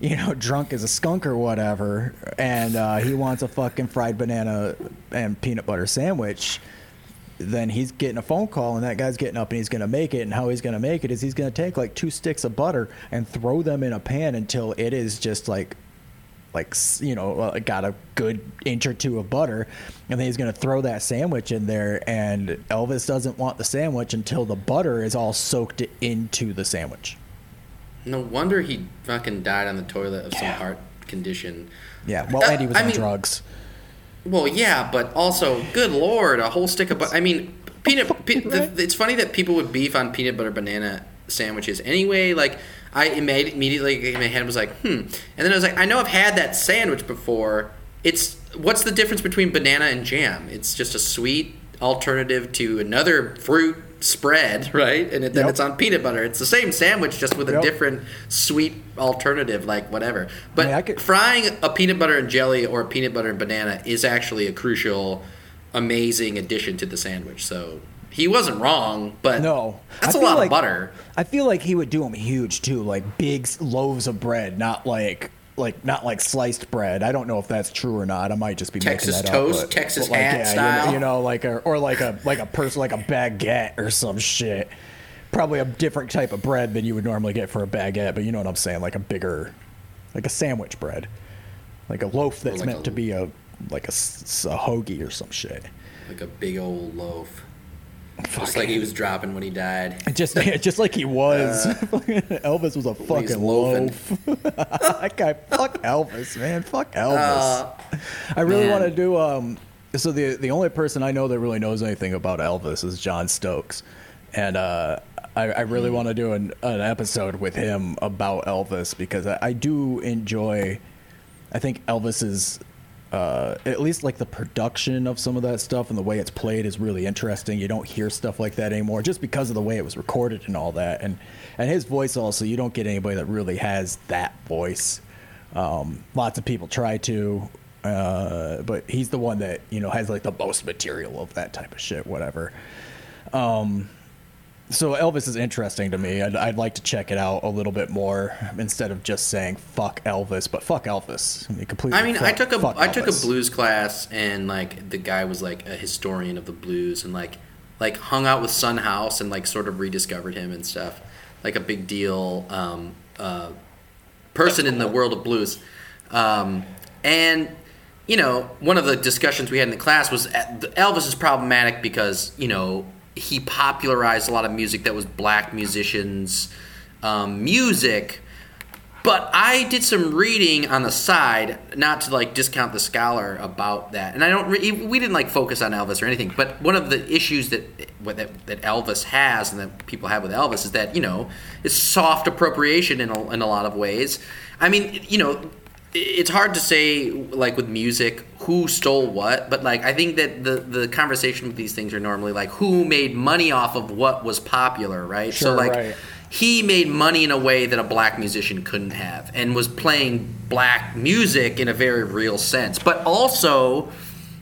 [SPEAKER 1] you know, drunk as a skunk or whatever, and uh, he wants a fucking fried banana and peanut butter sandwich. Then he's getting a phone call, and that guy's getting up and he's going to make it. And how he's going to make it is he's going to take like two sticks of butter and throw them in a pan until it is just like like you know uh, got a good inch or two of butter and then he's going to throw that sandwich in there and elvis doesn't want the sandwich until the butter is all soaked into the sandwich
[SPEAKER 2] No wonder he fucking died on the toilet of some heart condition.
[SPEAKER 1] yeah well
[SPEAKER 2] Uh,
[SPEAKER 1] andy was
[SPEAKER 2] I
[SPEAKER 1] on
[SPEAKER 2] mean-
[SPEAKER 1] drugs
[SPEAKER 2] Well, yeah, but also, good lord, a whole stick of. Bu- I mean, peanut. Pe- the, it's funny that people would beef on peanut butter banana sandwiches. Anyway, like I immediately in my head was like, hmm, and then I was like, I know I've had that sandwich before. It's what's the difference between banana and jam? It's just a sweet alternative to another fruit spread, right? And it, then
[SPEAKER 1] Yep.
[SPEAKER 2] it's on peanut butter. It's the same sandwich, just with a
[SPEAKER 1] Yep.
[SPEAKER 2] different sweet alternative, like whatever. But
[SPEAKER 1] mean, I could-
[SPEAKER 2] frying a peanut butter and jelly or a peanut butter and banana is actually a crucial, amazing addition to the sandwich. So he wasn't wrong, but
[SPEAKER 1] No,
[SPEAKER 2] that's
[SPEAKER 1] I
[SPEAKER 2] a lot
[SPEAKER 1] like-
[SPEAKER 2] of butter.
[SPEAKER 1] I feel like he would do them huge too, like big loaves of bread, not like like not like sliced bread. I don't know if that's true or not. I might just be
[SPEAKER 2] Texas
[SPEAKER 1] making that
[SPEAKER 2] toast,
[SPEAKER 1] up, but-
[SPEAKER 2] Texas
[SPEAKER 1] but like,
[SPEAKER 2] hat
[SPEAKER 1] yeah, you know-
[SPEAKER 2] style.
[SPEAKER 1] You know, like a or like a like a person like a baguette or some shit. Probably a different type of bread than you would normally get for a baguette, but you know what I'm saying, like a bigger, like a sandwich bread, like a loaf that's
[SPEAKER 2] like
[SPEAKER 1] meant
[SPEAKER 2] a-
[SPEAKER 1] to be a like a hoagie or some shit.
[SPEAKER 2] Like a big old loaf. Just like he was dropping when he died.
[SPEAKER 1] Just, just like he was. Elvis was a fucking loaf. that guy, fuck Elvis, man. Fuck Elvis.
[SPEAKER 2] Uh,
[SPEAKER 1] I really want to do. Um, so the the only person I know that really knows anything about Elvis is John Stokes, and uh, I, I really
[SPEAKER 2] Hmm.
[SPEAKER 1] want to do an, an episode with him about Elvis because I, I do enjoy. I think Elvis is. Uh, at least like the production of some of that stuff and the way it's played is really interesting. You don't hear stuff like that anymore just because of the way it was recorded and all that. And and his voice also, you don't get anybody that really has that voice. Um, lots of people try to, uh, but he's the one that you know has like the most material of that type of shit. Whatever. Um, so Elvis is interesting to me. I'd, I'd like to check it out a little bit more instead of just saying "fuck Elvis," but "fuck Elvis." I mean, completely.
[SPEAKER 2] I mean, I took a
[SPEAKER 1] fuck
[SPEAKER 2] I took a blues class, and like the guy was like a historian of the blues, and like like hung out with Son House, and like sort of rediscovered him and stuff. Like a big deal um, uh, person in the world of blues, um, and you know, one of the discussions we had in the class was uh, Elvis is problematic because you know he popularized a lot of music that was black musicians' um, music. But I did some reading on the side, not to like discount the scholar about that. And I don't, re- we didn't like focus on Elvis or anything. But one of the issues that that, that Elvis has and that people have with Elvis is that you know it's soft appropriation in a, in a lot of ways. I mean, you know, it's hard to say like with music who stole what, but like I think that the the conversation with these things are normally like who made money off of what was popular, right? so like
[SPEAKER 1] right.
[SPEAKER 2] he made money in a way that a black musician couldn't have and was playing black music in a very real sense. But also,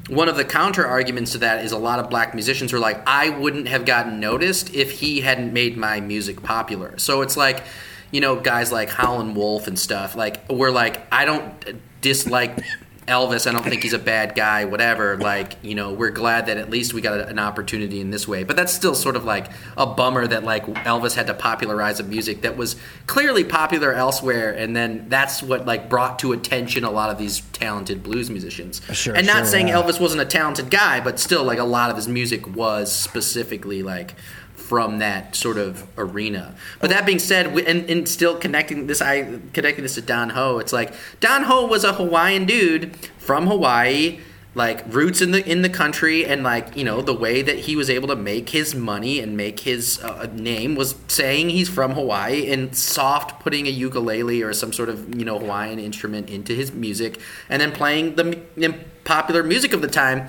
[SPEAKER 2] one of the counter arguments to that is a lot of black musicians were like, I wouldn't have gotten noticed if he hadn't made my music popular. So it's like, you know, guys like Howlin' Wolf and stuff, like, we're like, I don't dislike Elvis. I don't think he's a bad guy, whatever. Like, you know, we're glad that at least we got an opportunity in this way. But that's still sort of like a bummer that like Elvis had to popularize a music that was clearly popular elsewhere, and then that's what like brought to attention a lot of these talented blues musicians.
[SPEAKER 1] Uh, sure,
[SPEAKER 2] and not
[SPEAKER 1] sure,
[SPEAKER 2] saying
[SPEAKER 1] yeah.
[SPEAKER 2] Elvis wasn't a talented guy, but still like a lot of his music was specifically like from that sort of arena. But that being said, and, and still connecting this, I connecting this to Don Ho. It's like Don Ho was a Hawaiian dude from Hawaii, like roots in the in the country, and like you know the way that he was able to make his money and make his uh, name was saying he's from Hawaii and soft putting a ukulele or some sort of you know Hawaiian instrument into his music, and then playing the m- popular music of the time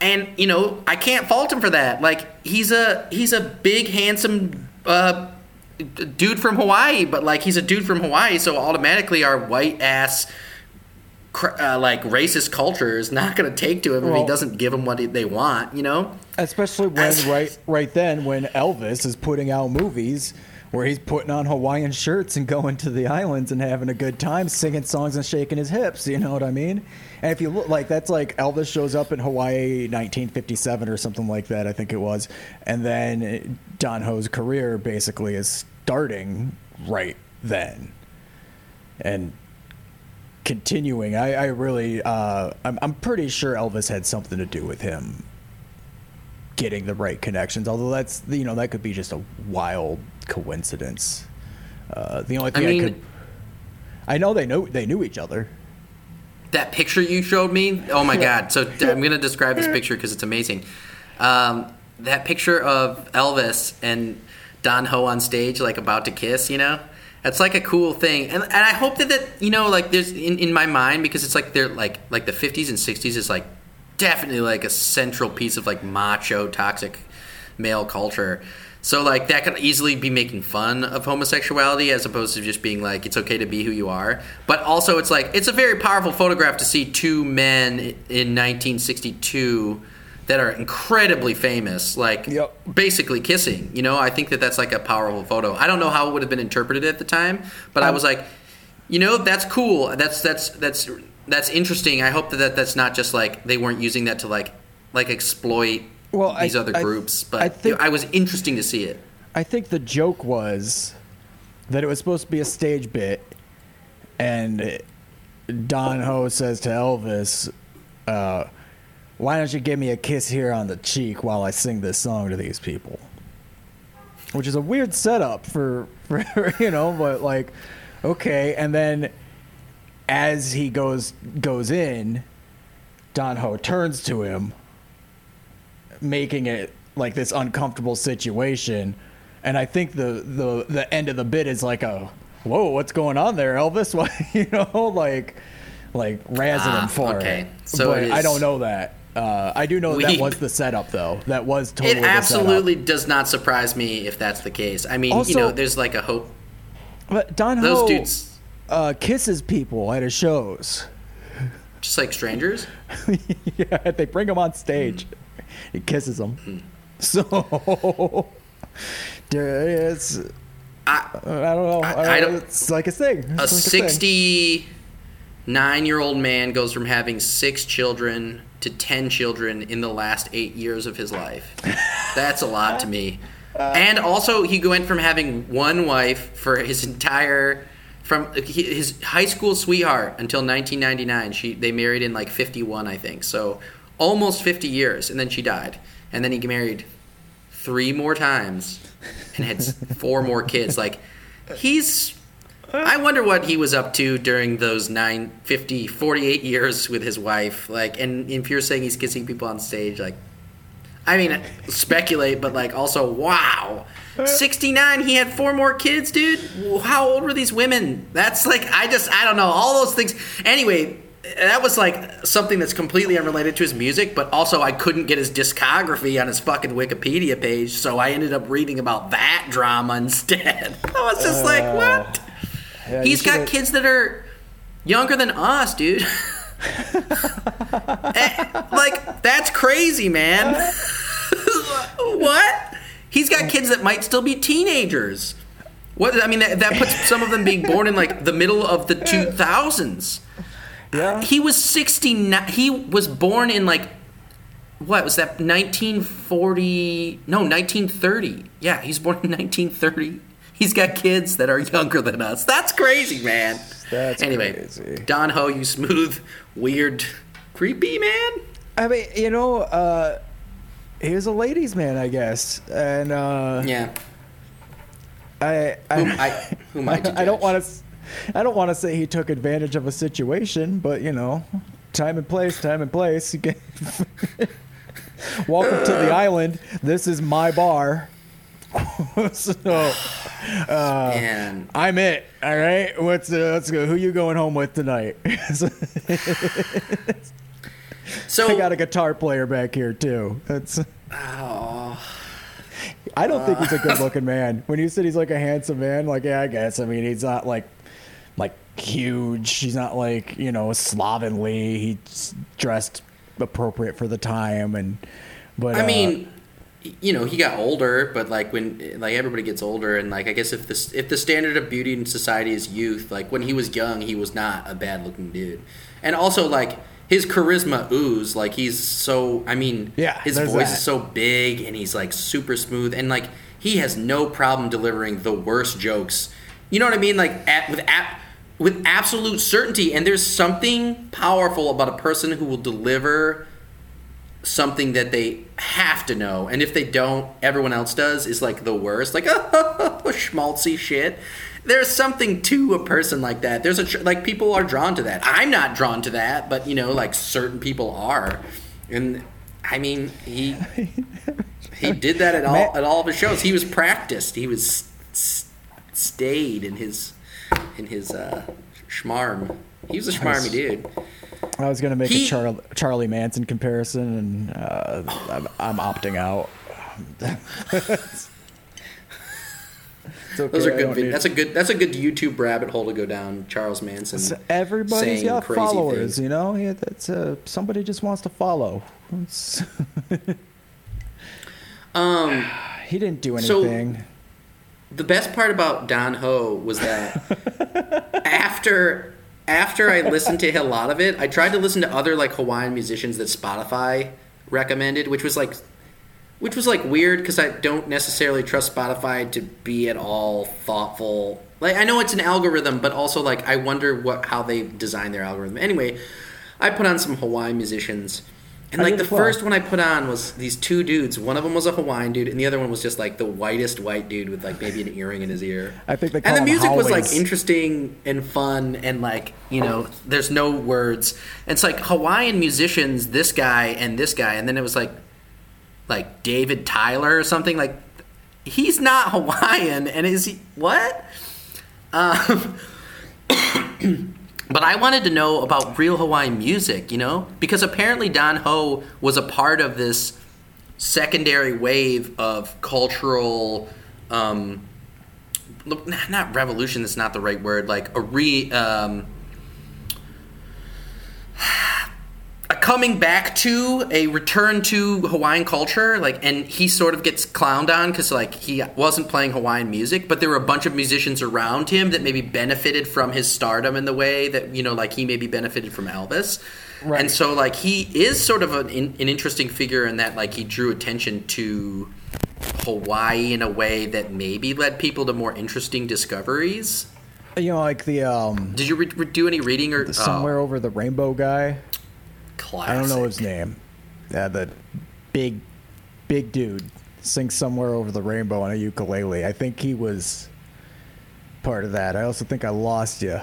[SPEAKER 2] and you know I can't fault him for that. Like he's a he's a big handsome uh, dude from Hawaii, but like he's a dude from Hawaii, so automatically our white ass uh, like racist culture is not going to take to him if he doesn't give them what they want. You know.
[SPEAKER 1] Especially when
[SPEAKER 2] As-
[SPEAKER 1] right right then when Elvis is putting out movies where he's putting on Hawaiian shirts and going to the islands and having a good time singing songs and shaking his hips, you know what I mean? And if you look like that's like Elvis shows up in Hawaii 1957 or something like that, I think it was. And then Don Ho's career basically is starting right then. And continuing, I, I really uh, I'm I'm pretty sure Elvis had something to do with him getting the right connections. Although that's you know that could be just a wild coincidence. Uh, the only thing I,
[SPEAKER 2] mean-
[SPEAKER 1] could, I know they know they knew each other.
[SPEAKER 2] That picture you showed me. Oh my god! So I'm gonna describe this picture because it's amazing. Um, that picture of Elvis and Don Ho on stage, like about to kiss. You know, that's like a cool thing, and and I hope that that you know, like there's in, in my mind because it's like they're like like the 50s and 60s is like definitely like a central piece of like macho toxic male culture. So like that could easily be making fun of homosexuality as opposed to just being like it's okay to be who you are. But also it's like it's a very powerful photograph to see two men in 1962 that are incredibly famous like
[SPEAKER 1] Yep.
[SPEAKER 2] basically kissing. You know, I think that that's like a powerful photo. I don't know how it would have been interpreted at the time, but I
[SPEAKER 1] Um,
[SPEAKER 2] was like, you know, that's cool. That's that's that's that's interesting. I hope that, that that's not just like they weren't using that to like like exploit
[SPEAKER 1] Well, I-
[SPEAKER 2] these other
[SPEAKER 1] I-
[SPEAKER 2] groups, but
[SPEAKER 1] I think-
[SPEAKER 2] I was interesting to see it.
[SPEAKER 1] I think the joke was that it was supposed to be a stage bit, and Don Ho says to Elvis, uh, "Why don't you give me a kiss here on the cheek while I sing this song to these people?" Which is a weird setup for, for you know, but like, okay. And then as he goes goes in, Don Ho turns to him making it like this uncomfortable situation. And I think the the the end of the bit is like a whoa, what's going on there, Elvis? What you know, like like razzing
[SPEAKER 2] Ah,
[SPEAKER 1] him for
[SPEAKER 2] okay.
[SPEAKER 1] it.
[SPEAKER 2] So
[SPEAKER 1] but
[SPEAKER 2] it
[SPEAKER 1] I don't know that. Uh, I do know that was the setup, though. That was totally.
[SPEAKER 2] it absolutely does not surprise me if that's the case. I mean, you know, there's like a hope.
[SPEAKER 1] But Don
[SPEAKER 2] Those
[SPEAKER 1] Ho
[SPEAKER 2] dudes,
[SPEAKER 1] uh, kisses people at his shows.
[SPEAKER 2] just like strangers.
[SPEAKER 1] yeah, they bring him on stage. He kisses them.
[SPEAKER 2] Hmm.
[SPEAKER 1] So there it's.
[SPEAKER 2] I,
[SPEAKER 1] I don't know.
[SPEAKER 2] I- I don't-
[SPEAKER 1] It's like a thing. It's
[SPEAKER 2] a
[SPEAKER 1] like
[SPEAKER 2] 69 year old man goes from having six children to 10 children in the last eight years of his life. That's a lot to me. And also, he went from having one wife for his entire. From his high school sweetheart until 1999, she they married in like 51, I think. So almost 50 years, and then she died. And then he married three more times and had four more kids. Like he's I wonder what he was up to during those 9 50 48 years with his wife. Like and if you're saying he's kissing people on stage like I mean speculate but like also wow. 69 he had four more kids, dude. How old were these women? That's like I just I don't know all those things. Anyway, that was like something that's completely unrelated to his music, but also I couldn't get his discography on his fucking Wikipedia page, so I ended up reading about that drama instead. I was just like, what?
[SPEAKER 1] Yeah,
[SPEAKER 2] He's got
[SPEAKER 1] should've-
[SPEAKER 2] kids that are younger than us, dude. Eh, like that's crazy, man. what? He's got kids that might still be teenagers. What? I mean, that, that puts some of them being born in like the middle of the 2000s.
[SPEAKER 1] Yeah.
[SPEAKER 2] He was 69. He was born in like what was that 1940 no 1930 yeah he's born in 1930 he's got kids that are younger than us that's crazy man
[SPEAKER 1] That's
[SPEAKER 2] anyway
[SPEAKER 1] crazy.
[SPEAKER 2] don ho you smooth weird creepy man
[SPEAKER 1] I mean, you know, uh, he was a ladies' man, I guess, and uh,
[SPEAKER 2] yeah
[SPEAKER 1] I, I,
[SPEAKER 2] I, who am I,
[SPEAKER 1] I don't want to, I don't want to say he took advantage of a situation, but you know, time and place, time and place. Welcome to the island. This is my bar. so, uh. I'm it. All right. What's uh, let's go. Who you going home with tonight?
[SPEAKER 2] so
[SPEAKER 1] I got a guitar player back here too. That's.
[SPEAKER 2] oh,
[SPEAKER 1] I don't think he's a good looking man. When you said he's like a handsome man, like yeah, I guess. I mean, he's not like like huge. He's not like you know slovenly. He's dressed appropriate for the time, and but
[SPEAKER 2] I
[SPEAKER 1] uh,
[SPEAKER 2] mean, you know, he got older, but like when like everybody gets older, and like I guess if this if the standard of beauty in society is youth, like when he was young, he was not a bad looking dude, and also like his charisma ooze, like he's so. I mean,
[SPEAKER 1] Yeah,
[SPEAKER 2] his voice
[SPEAKER 1] that.
[SPEAKER 2] is so big, and he's like super smooth, and like he has no problem delivering the worst jokes. You know what I mean? Like at with at with absolute certainty, and there's something powerful about a person who will deliver something that they have to know, and if they don't, everyone else does is like the worst, like oh, schmaltzy shit. there's something to a person like that. There's a like people are drawn to that. I'm not drawn to that, but you know, like certain people are, and I mean, he he did that at all at all of his shows. He was practiced. He was s- stayed in his in his uh, schmarm. He was a schmarmy dude.
[SPEAKER 1] I was gonna make
[SPEAKER 2] He-
[SPEAKER 1] a Char- Charlie Manson comparison, and uh, I'm, I'm opting out. Okay,
[SPEAKER 2] Those are good. vid- That's a good. That's a good YouTube rabbit hole to go down. Charles Manson.
[SPEAKER 1] So everybody's got followers,
[SPEAKER 2] things.
[SPEAKER 1] you know. Yeah, that's uh, somebody just wants to follow.
[SPEAKER 2] Um,
[SPEAKER 1] he didn't do
[SPEAKER 2] So-
[SPEAKER 1] anything.
[SPEAKER 2] The best part about Don Ho was that after after I listened to a lot of it, I tried to listen to other like Hawaiian musicians that Spotify recommended, which was like which was like weird because I don't necessarily trust Spotify to be at all thoughtful. Like I know it's an algorithm, but also like I wonder what how they design their algorithm. Anyway, I put on some Hawaiian musicians. And
[SPEAKER 1] I
[SPEAKER 2] like the
[SPEAKER 1] well.
[SPEAKER 2] first one I put on was these two dudes. One of them was a Hawaiian dude, and the other one was just like the whitest white dude with like maybe an earring in his ear.
[SPEAKER 1] I think they
[SPEAKER 2] and the music was like interesting and fun, and like you know, there's no words. It's like Hawaiian musicians, this guy and this guy, and then it was like like David Tyler or something. Like he's not Hawaiian, and is he what? Um, but I wanted to know about real Hawaiian music, you know, because apparently Don Ho was a part of this secondary wave of cultural um not revolution. That's not the right word. Like a re. Um, coming back to a return to Hawaiian culture, like, and he sort of gets clowned on because like he wasn't playing Hawaiian music, but there were a bunch of musicians around him that maybe benefited from his stardom in the way that you know, like he maybe benefited from Elvis,
[SPEAKER 1] Right.
[SPEAKER 2] and so like he is sort of an, an interesting figure in that like he drew attention to Hawaii in a way that maybe led people to more interesting discoveries.
[SPEAKER 1] You know, like the um,
[SPEAKER 2] Did you re- do any reading or
[SPEAKER 1] somewhere
[SPEAKER 2] oh,
[SPEAKER 1] over the rainbow guy.
[SPEAKER 2] Classic.
[SPEAKER 1] I don't know his name. Yeah, the big, big dude sings somewhere over the rainbow on a ukulele. I think he was part of that. I also think I lost you.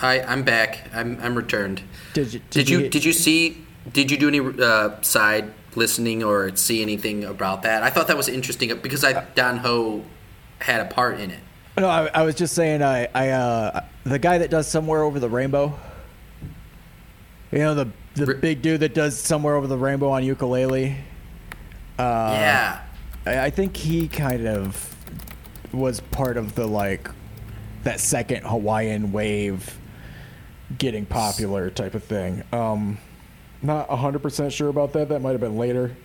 [SPEAKER 2] I, I'm back. I'm, I'm returned.
[SPEAKER 1] Did you?
[SPEAKER 2] Did you did you see? Did you do any uh, side listening or see anything about that? I thought that was interesting because I Don Ho had a part in it.
[SPEAKER 1] No, I, I was just saying. I, I, uh, the guy that does somewhere over the rainbow. You know the the
[SPEAKER 2] Re-
[SPEAKER 1] big dude that does somewhere over the rainbow on ukulele. Uh,
[SPEAKER 2] yeah,
[SPEAKER 1] I, I think he kind of was part of the like that second Hawaiian wave getting popular type of thing. Um, not hundred percent sure about that. That might have been later.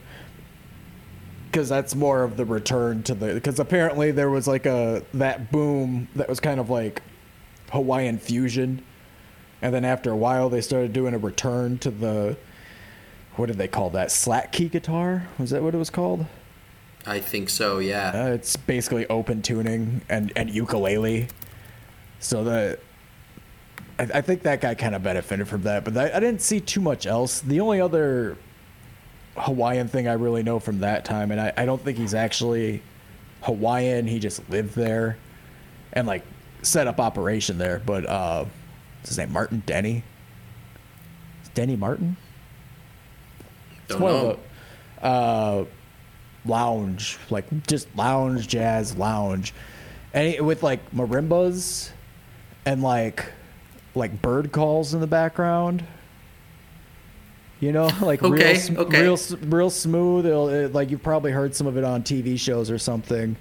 [SPEAKER 1] Because that's more of the return to the. Because apparently there was like a that boom that was kind of like Hawaiian fusion, and then after a while they started doing a return to the. What did they call that? Slack key guitar? Was that what it was called?
[SPEAKER 2] I think so. Yeah.
[SPEAKER 1] Uh, it's basically open tuning and, and ukulele. So the I, I think that guy kind of benefited from that, but I, I didn't see too much else. The only other Hawaiian thing I really know from that time, and I, I don't think he's actually Hawaiian. He just lived there and like set up operation there. But uh, what's his name? Martin Denny. Denny Martin?
[SPEAKER 2] Don't know.
[SPEAKER 1] of a uh, lounge, like just lounge jazz lounge, and it- with like marimbas and like like bird calls in the background. You know, like
[SPEAKER 2] Okay,
[SPEAKER 1] real, sm-
[SPEAKER 2] okay.
[SPEAKER 1] real, real smooth. It'll, it, like you've probably heard some of it on TV shows or something.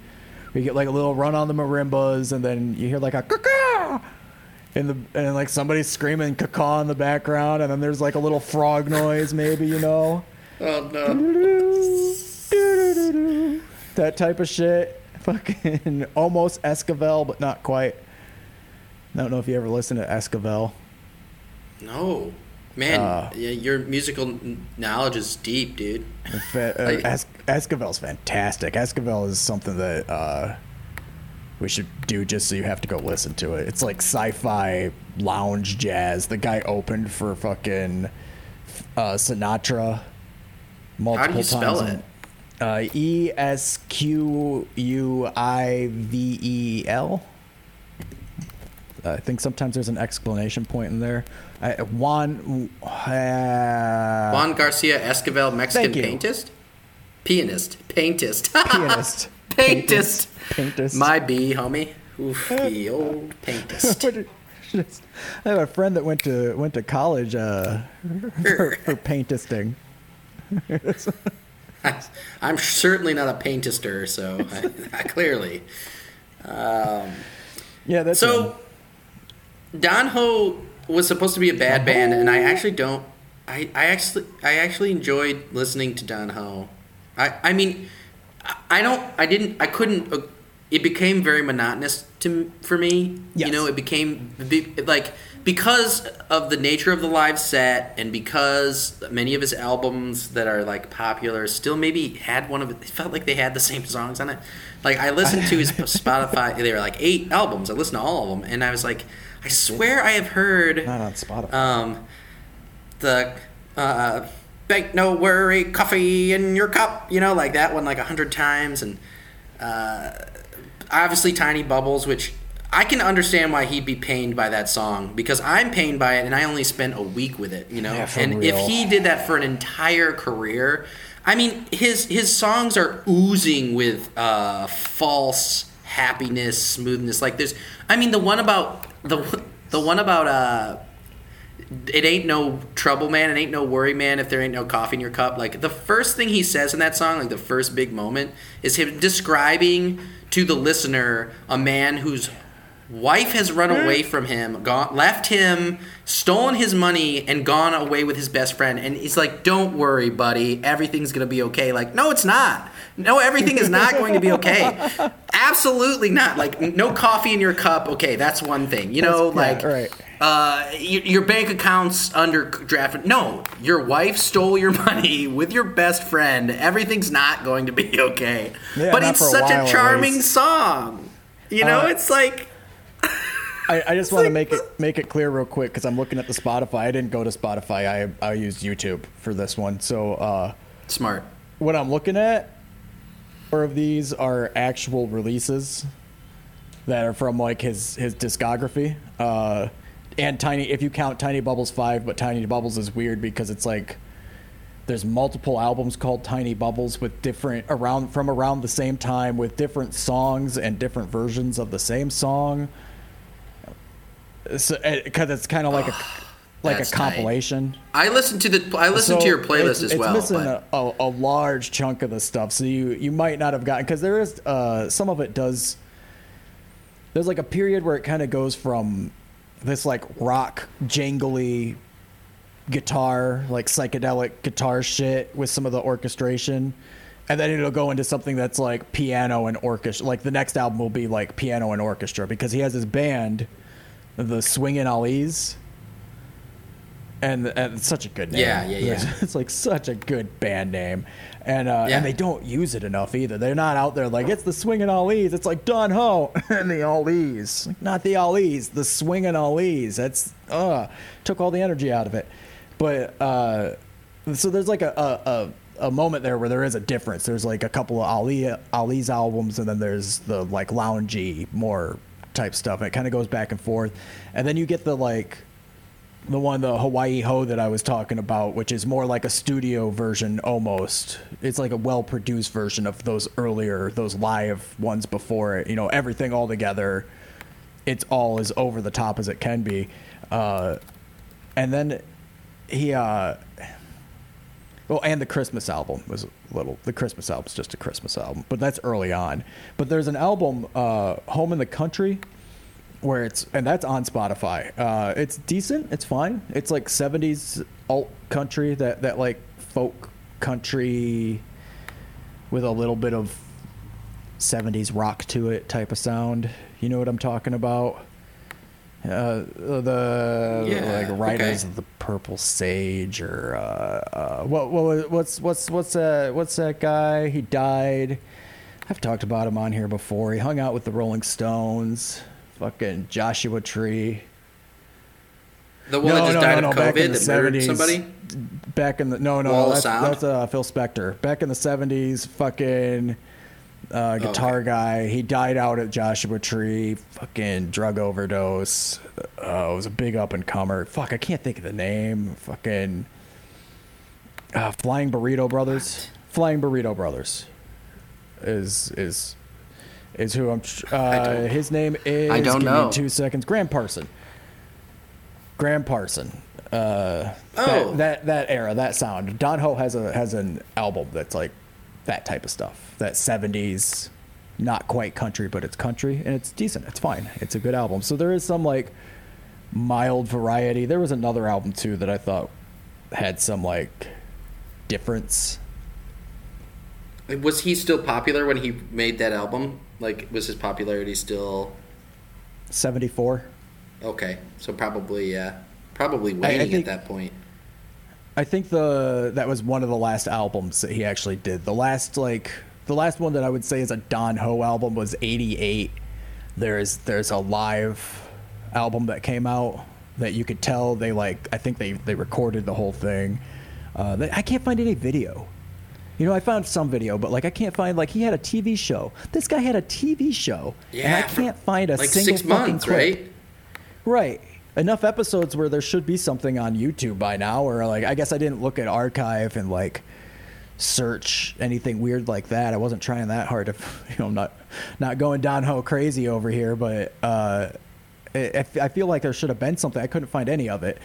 [SPEAKER 1] You get like a little run on the marimbas, and then you hear like a in the and like somebody screaming caca in the background, and then there's like a little frog noise, maybe you know
[SPEAKER 2] Oh no.
[SPEAKER 1] that type of shit. Fucking almost Esquivel, but not quite. I don't know if you ever listened to Esquivel.
[SPEAKER 2] No. Man,
[SPEAKER 1] Uh,
[SPEAKER 2] your musical knowledge is deep, dude.
[SPEAKER 1] Fa- uh,
[SPEAKER 2] Like-
[SPEAKER 1] es- Esquivel's fantastic. Esquivel is something that uh, we should do just so you have to go listen to it. It's like sci-fi lounge jazz. The guy opened for fucking uh, Sinatra multiple times.
[SPEAKER 2] How do you spell
[SPEAKER 1] times.
[SPEAKER 2] it?
[SPEAKER 1] Uh, e S Q U I V E L. I think sometimes there's an exclamation point in there. I, Juan. Uh,
[SPEAKER 2] Juan Garcia Esquivel, Mexican paintist, pianist, paintist,
[SPEAKER 1] pianist.
[SPEAKER 2] Paintist.
[SPEAKER 1] Paintist.
[SPEAKER 2] My B, homie. Oof, the old paintist.
[SPEAKER 1] What did- just- I have a friend that went to went to college uh, for, for paintisting.
[SPEAKER 2] I'm certainly not a paintister, so I, I clearly.
[SPEAKER 1] Yeah, that's
[SPEAKER 2] So,
[SPEAKER 1] him.
[SPEAKER 2] Don Ho was supposed to be a bad band, and I actually don't. I, I actually I actually enjoyed listening to Don Ho. I I mean, I- don't. I didn't. I couldn't. Uh, it became very monotonous to for me.
[SPEAKER 1] Yes.
[SPEAKER 2] You know, it became be- like because of the nature of the live set, and because many of his albums that are like popular still maybe had one of it. It felt like they had the same songs on it. Like I listened to his Spotify. They were like eight albums. I listened to all of them, and I was like, I swear I have heard
[SPEAKER 1] not on Spotify.
[SPEAKER 2] um, the uh, bank no worry coffee in your cup you know like that one like a hundred times. And uh, obviously tiny bubbles which i can understand why he'd be pained by that song because i'm pained by it and i only spent a week with it you know?
[SPEAKER 1] Yeah,
[SPEAKER 2] and
[SPEAKER 1] real.
[SPEAKER 2] if he did that for an entire career i mean his his songs are oozing with uh, false happiness smoothness. Like there's i mean the one about the the one about uh it ain't no trouble, man. It ain't no worry, man. If there ain't no coffee in your cup, like the first thing he says in that song, like the first big moment, is him describing to the listener a man whose wife has run hmm. away from him, gone, left him, stolen his money, and gone away with his best friend. And he's like, "Don't worry, buddy. Everything's gonna be okay." Like, no, it's not. No, everything is not going to be okay. Absolutely not. Like, no coffee in your cup. Okay, that's one thing. You know, like
[SPEAKER 1] right.
[SPEAKER 2] Uh, your, your bank account's under draft. No, your wife stole your money with your best friend. Everything's not going to be okay.
[SPEAKER 1] Yeah,
[SPEAKER 2] but it's
[SPEAKER 1] a
[SPEAKER 2] such
[SPEAKER 1] while,
[SPEAKER 2] a charming song. You know,
[SPEAKER 1] Uh,
[SPEAKER 2] it's like
[SPEAKER 1] I, I just want to make it make it clear real quick because I'm looking at the Spotify. I didn't go to Spotify. I I used YouTube for this one. So uh,
[SPEAKER 2] smart.
[SPEAKER 1] what I'm looking at, four of these are actual releases that are from like his his discography. Uh, and Tiny, if you count Tiny Bubbles five, but Tiny Bubbles is weird because it's like there's multiple albums called Tiny Bubbles with different around from around the same time with different songs and different versions of the same song. Because it's kind of like a like a
[SPEAKER 2] That's tight.
[SPEAKER 1] compilation.
[SPEAKER 2] I listened to the. I listened to your playlist
[SPEAKER 1] it's,
[SPEAKER 2] as
[SPEAKER 1] it's
[SPEAKER 2] well.
[SPEAKER 1] missing
[SPEAKER 2] but-
[SPEAKER 1] a, a large chunk of the stuff, so you you might not have gotten because there is uh, some of it does. There's like a period where it kind of goes from this like rock jangly guitar, like psychedelic guitar shit with some of the orchestration. And then it'll go into something that's like piano and orchestra. Like the next album will be like piano and orchestra because he has his band, the Swingin' Ali's and, and it's such a good name.
[SPEAKER 2] Yeah, yeah, yeah.
[SPEAKER 1] It's like such a good band name, and uh,
[SPEAKER 2] Yeah.
[SPEAKER 1] and they don't use it enough either. They're not out there like it's the swinging Ollies. It's like Don Ho and the Ollies, not the Ollies, the swinging Ollies. That's uh took all the energy out of it. But uh, so there's like a, a, a a moment there where there is a difference. There's like a couple of Ali Ali's albums, and then there's the like loungy more type stuff. And it kind of goes back and forth, and then you get the like the one the Hawaii Ho that I was talking about, which is more like a studio version almost. It's like a well produced version of those earlier those live ones before it. You know, everything all together. It's all as over the top as it can be. Uh, and then he uh well and the christmas album was a little the christmas album's just a christmas album but that's early on but there's an album uh home in the country where it's and that's on spotify uh it's decent it's fine it's like 70s alt country that that like folk country with a little bit of 70s rock to it type of sound you know what i'm talking about uh, the
[SPEAKER 2] Yeah,
[SPEAKER 1] like Riders
[SPEAKER 2] okay.
[SPEAKER 1] of the Purple Sage or uh, uh, what, what what's what's what's that what's that guy? He died. I've talked about him on here before. He hung out with the Rolling Stones. Fucking Joshua Tree.
[SPEAKER 2] the one that just died of
[SPEAKER 1] back in
[SPEAKER 2] COVID that murdered
[SPEAKER 1] 70s.
[SPEAKER 2] somebody.
[SPEAKER 1] Back in the no no,
[SPEAKER 2] Wall
[SPEAKER 1] no
[SPEAKER 2] of
[SPEAKER 1] that's, that's uh, Phil Spector. Back in the seventies, fucking uh, guitar
[SPEAKER 2] Okay.
[SPEAKER 1] guy. He died out at Joshua Tree. Fucking drug overdose. Uh, was a big up and comer. Fuck, I can't think of the name. Fucking uh, Flying Burrito Brothers. Flying Burrito Brothers is is is who I'm. Uh, his name is.
[SPEAKER 2] I don't
[SPEAKER 1] give
[SPEAKER 2] know.
[SPEAKER 1] Me two seconds. Gram Parson. Gram Parson. Uh,
[SPEAKER 2] Oh.
[SPEAKER 1] that, that that era, that sound. Don Ho has a has an album that's like that type of stuff. That '70s, not quite country, but it's country, and it's decent. It's fine. It's a good album. So there is some like mild variety. There was another album too that I thought had some like difference.
[SPEAKER 2] Was he still popular when he made that album? Like, was his popularity still
[SPEAKER 1] '74.
[SPEAKER 2] okay? So probably, yeah, probably
[SPEAKER 1] I
[SPEAKER 2] waning
[SPEAKER 1] think-
[SPEAKER 2] at that point.
[SPEAKER 1] I think the that was one of the last albums that he actually did. The last like the last one that I would say is a Don Ho album was '88. There's there's a live album that came out that you could tell they like. I think they they recorded the whole thing. Uh, they, I can't find any video. You know, I found some video, but like I can't find like he had a TV show. This guy had a TV show, and I can't find a
[SPEAKER 2] like
[SPEAKER 1] single
[SPEAKER 2] six
[SPEAKER 1] fucking
[SPEAKER 2] months,
[SPEAKER 1] clip.
[SPEAKER 2] right?
[SPEAKER 1] Right. Enough episodes where there should be something on YouTube by now, or like I guess I didn't look at archive and like search anything weird like that. I wasn't trying that hard to, you know, I'm not not going Don Ho crazy over here, but uh, I, I feel like there should have been something. I couldn't find any of it.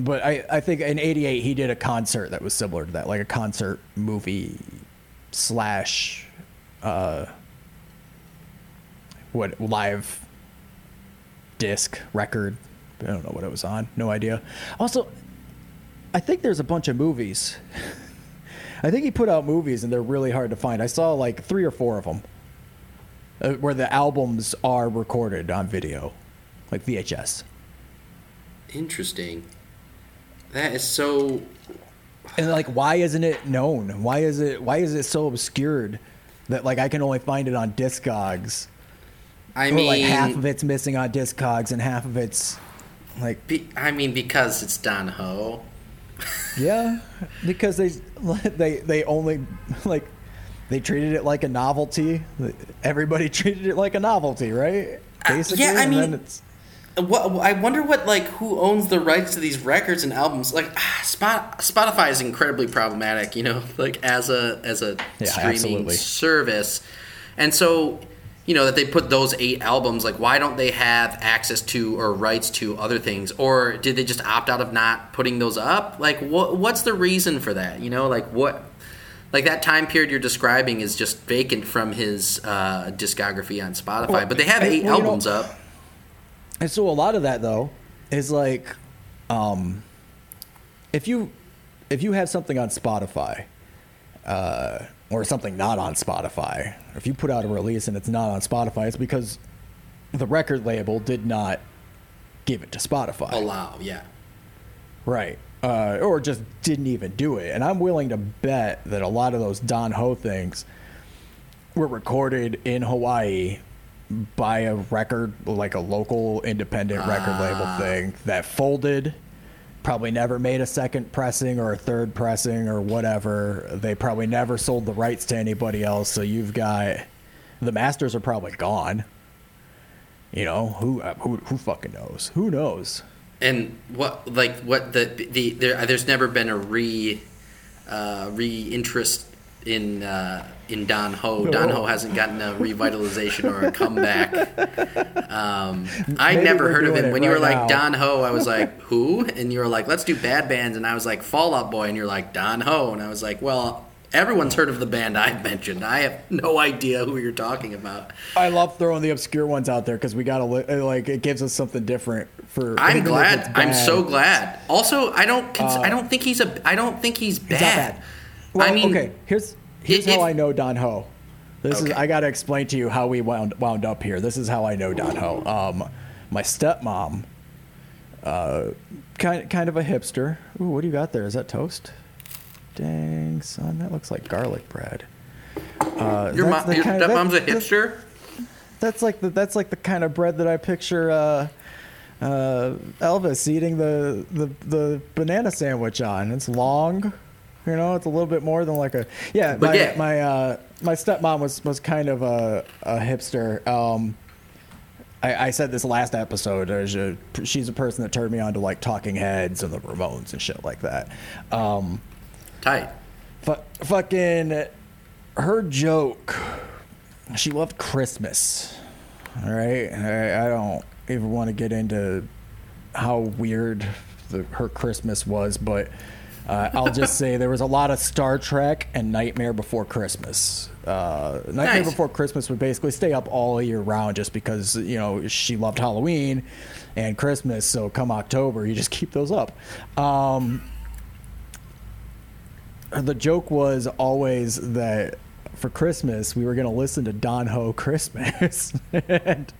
[SPEAKER 1] But I, I think in '88 he did a concert that was similar to that, like a concert movie slash uh, what live disc record. I don't know what it was on. No idea. Also, I think there's a bunch of movies. I think he put out movies and they're really hard to find. I saw like three or four of them uh, where the albums are recorded on video, like VHS.
[SPEAKER 2] Interesting. That is so.
[SPEAKER 1] And like, why isn't it known? Why is it? Why is it so obscured that like I can only find it on Discogs?
[SPEAKER 2] I mean,
[SPEAKER 1] like half of it's missing on Discogs and half of it's like
[SPEAKER 2] be, I mean, because it's Don Ho.
[SPEAKER 1] Yeah, because they they they only like they treated it like a novelty. Everybody treated it like a novelty, right?
[SPEAKER 2] Uh,
[SPEAKER 1] Basically,
[SPEAKER 2] yeah, I
[SPEAKER 1] and
[SPEAKER 2] mean-
[SPEAKER 1] then it's,
[SPEAKER 2] What I wonder what like who owns the rights to these records and albums? Like ah, Spot, Spotify is incredibly problematic, you know, like as a as a
[SPEAKER 1] Yeah,
[SPEAKER 2] streaming
[SPEAKER 1] absolutely.
[SPEAKER 2] service, and so you know that they put those eight albums. Like, why don't they have access to or rights to other things, or did they just opt out of not putting those up? Like, what what's the reason for that? You know, like what. Like that time period you're describing is just vacant from his uh, discography on Spotify,
[SPEAKER 1] Well,
[SPEAKER 2] but they have eight
[SPEAKER 1] well, you know-
[SPEAKER 2] albums up.
[SPEAKER 1] And so a lot of that though is like, um, if you if you have something on Spotify, uh, or something not on Spotify, if you put out a release and it's not on Spotify, it's because the record label did not give it to Spotify.
[SPEAKER 2] Allow, yeah.
[SPEAKER 1] Right. Uh, or just didn't even do it. And I'm willing to bet that a lot of those Don Ho things were recorded in Hawaii by a record, like a local independent record label thing that folded. Probably never made a second pressing or a third pressing or whatever. They probably never sold the rights to anybody else. So you've got the masters are probably gone. You know who uh, who who fucking knows? Who knows?
[SPEAKER 2] And what like what the the there, there's never been a re uh, re interest in uh, in Don Ho. Don Ho hasn't gotten a revitalization or a comeback. Um, I never heard of him.
[SPEAKER 1] it
[SPEAKER 2] When you were like
[SPEAKER 1] now.
[SPEAKER 2] Don Ho, I was like who? And you were like let's do bad bands, and I was like Fall Out Boy, and you're like Don Ho, and I was like well. Everyone's heard of the band I mentioned. I have no idea who you're talking about.
[SPEAKER 1] I love throwing the obscure ones out there because we gotta li- uh, like it gives us something different for.
[SPEAKER 2] I'm glad. I'm
[SPEAKER 1] Uh,
[SPEAKER 2] so glad. Also, I don't. Cons- I don't think he's a. I don't think he's bad.
[SPEAKER 1] Bad. Well,
[SPEAKER 2] I mean,
[SPEAKER 1] okay. Here's here's
[SPEAKER 2] if-
[SPEAKER 1] how I know Don Ho. This
[SPEAKER 2] Okay.
[SPEAKER 1] is I gotta explain to you how we wound wound up here. This is how I know Don Ho. Um, my stepmom, uh, kind kind of a hipster. Ooh, what do you got there? Is that toast? Dang son, that looks like garlic bread. Uh,
[SPEAKER 2] Your,
[SPEAKER 1] that's
[SPEAKER 2] mom, your stepmom's a
[SPEAKER 1] that's-
[SPEAKER 2] hipster.
[SPEAKER 1] That's like the that's like the kind of bread that I picture uh, uh, Elvis eating the, the the banana sandwich on. It's long, You know, it's a little bit more than like a yeah.
[SPEAKER 2] But
[SPEAKER 1] my
[SPEAKER 2] yeah.
[SPEAKER 1] my uh, my stepmom was was kind of a, a hipster. Um, I, I said this last episode. A, she's a person that turned me on to like Talking Heads and the Ramones and shit like that. Um,
[SPEAKER 2] Tight.
[SPEAKER 1] fu- fucking her joke. She loved Christmas. All right, I, I don't even want to get into how weird the, her Christmas was, but uh, I'll just say there was a lot of Star Trek and Nightmare Before Christmas. Uh, Nightmare
[SPEAKER 2] Nice.
[SPEAKER 1] Before Christmas would basically stay up all year round, just because you know she loved Halloween and Christmas. So come October, you just keep those up. Um, the joke was always that for Christmas we were going to listen to Don Ho Christmas. and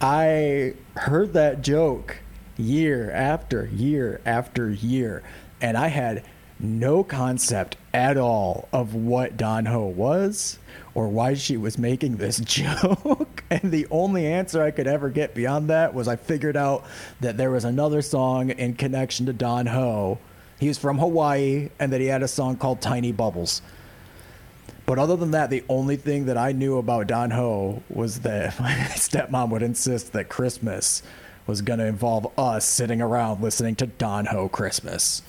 [SPEAKER 1] I heard that joke year after year after year, and I had no concept at all of what Don Ho was or why she was making this joke. and the only answer I could ever get beyond that was I figured out that there was another song in connection to Don Ho. He was from Hawaii, and that he had a song called Tiny Bubbles. But other than that, the only thing that I knew about Don Ho was that my stepmom would insist that Christmas was going to involve us sitting around listening to Don Ho Christmas.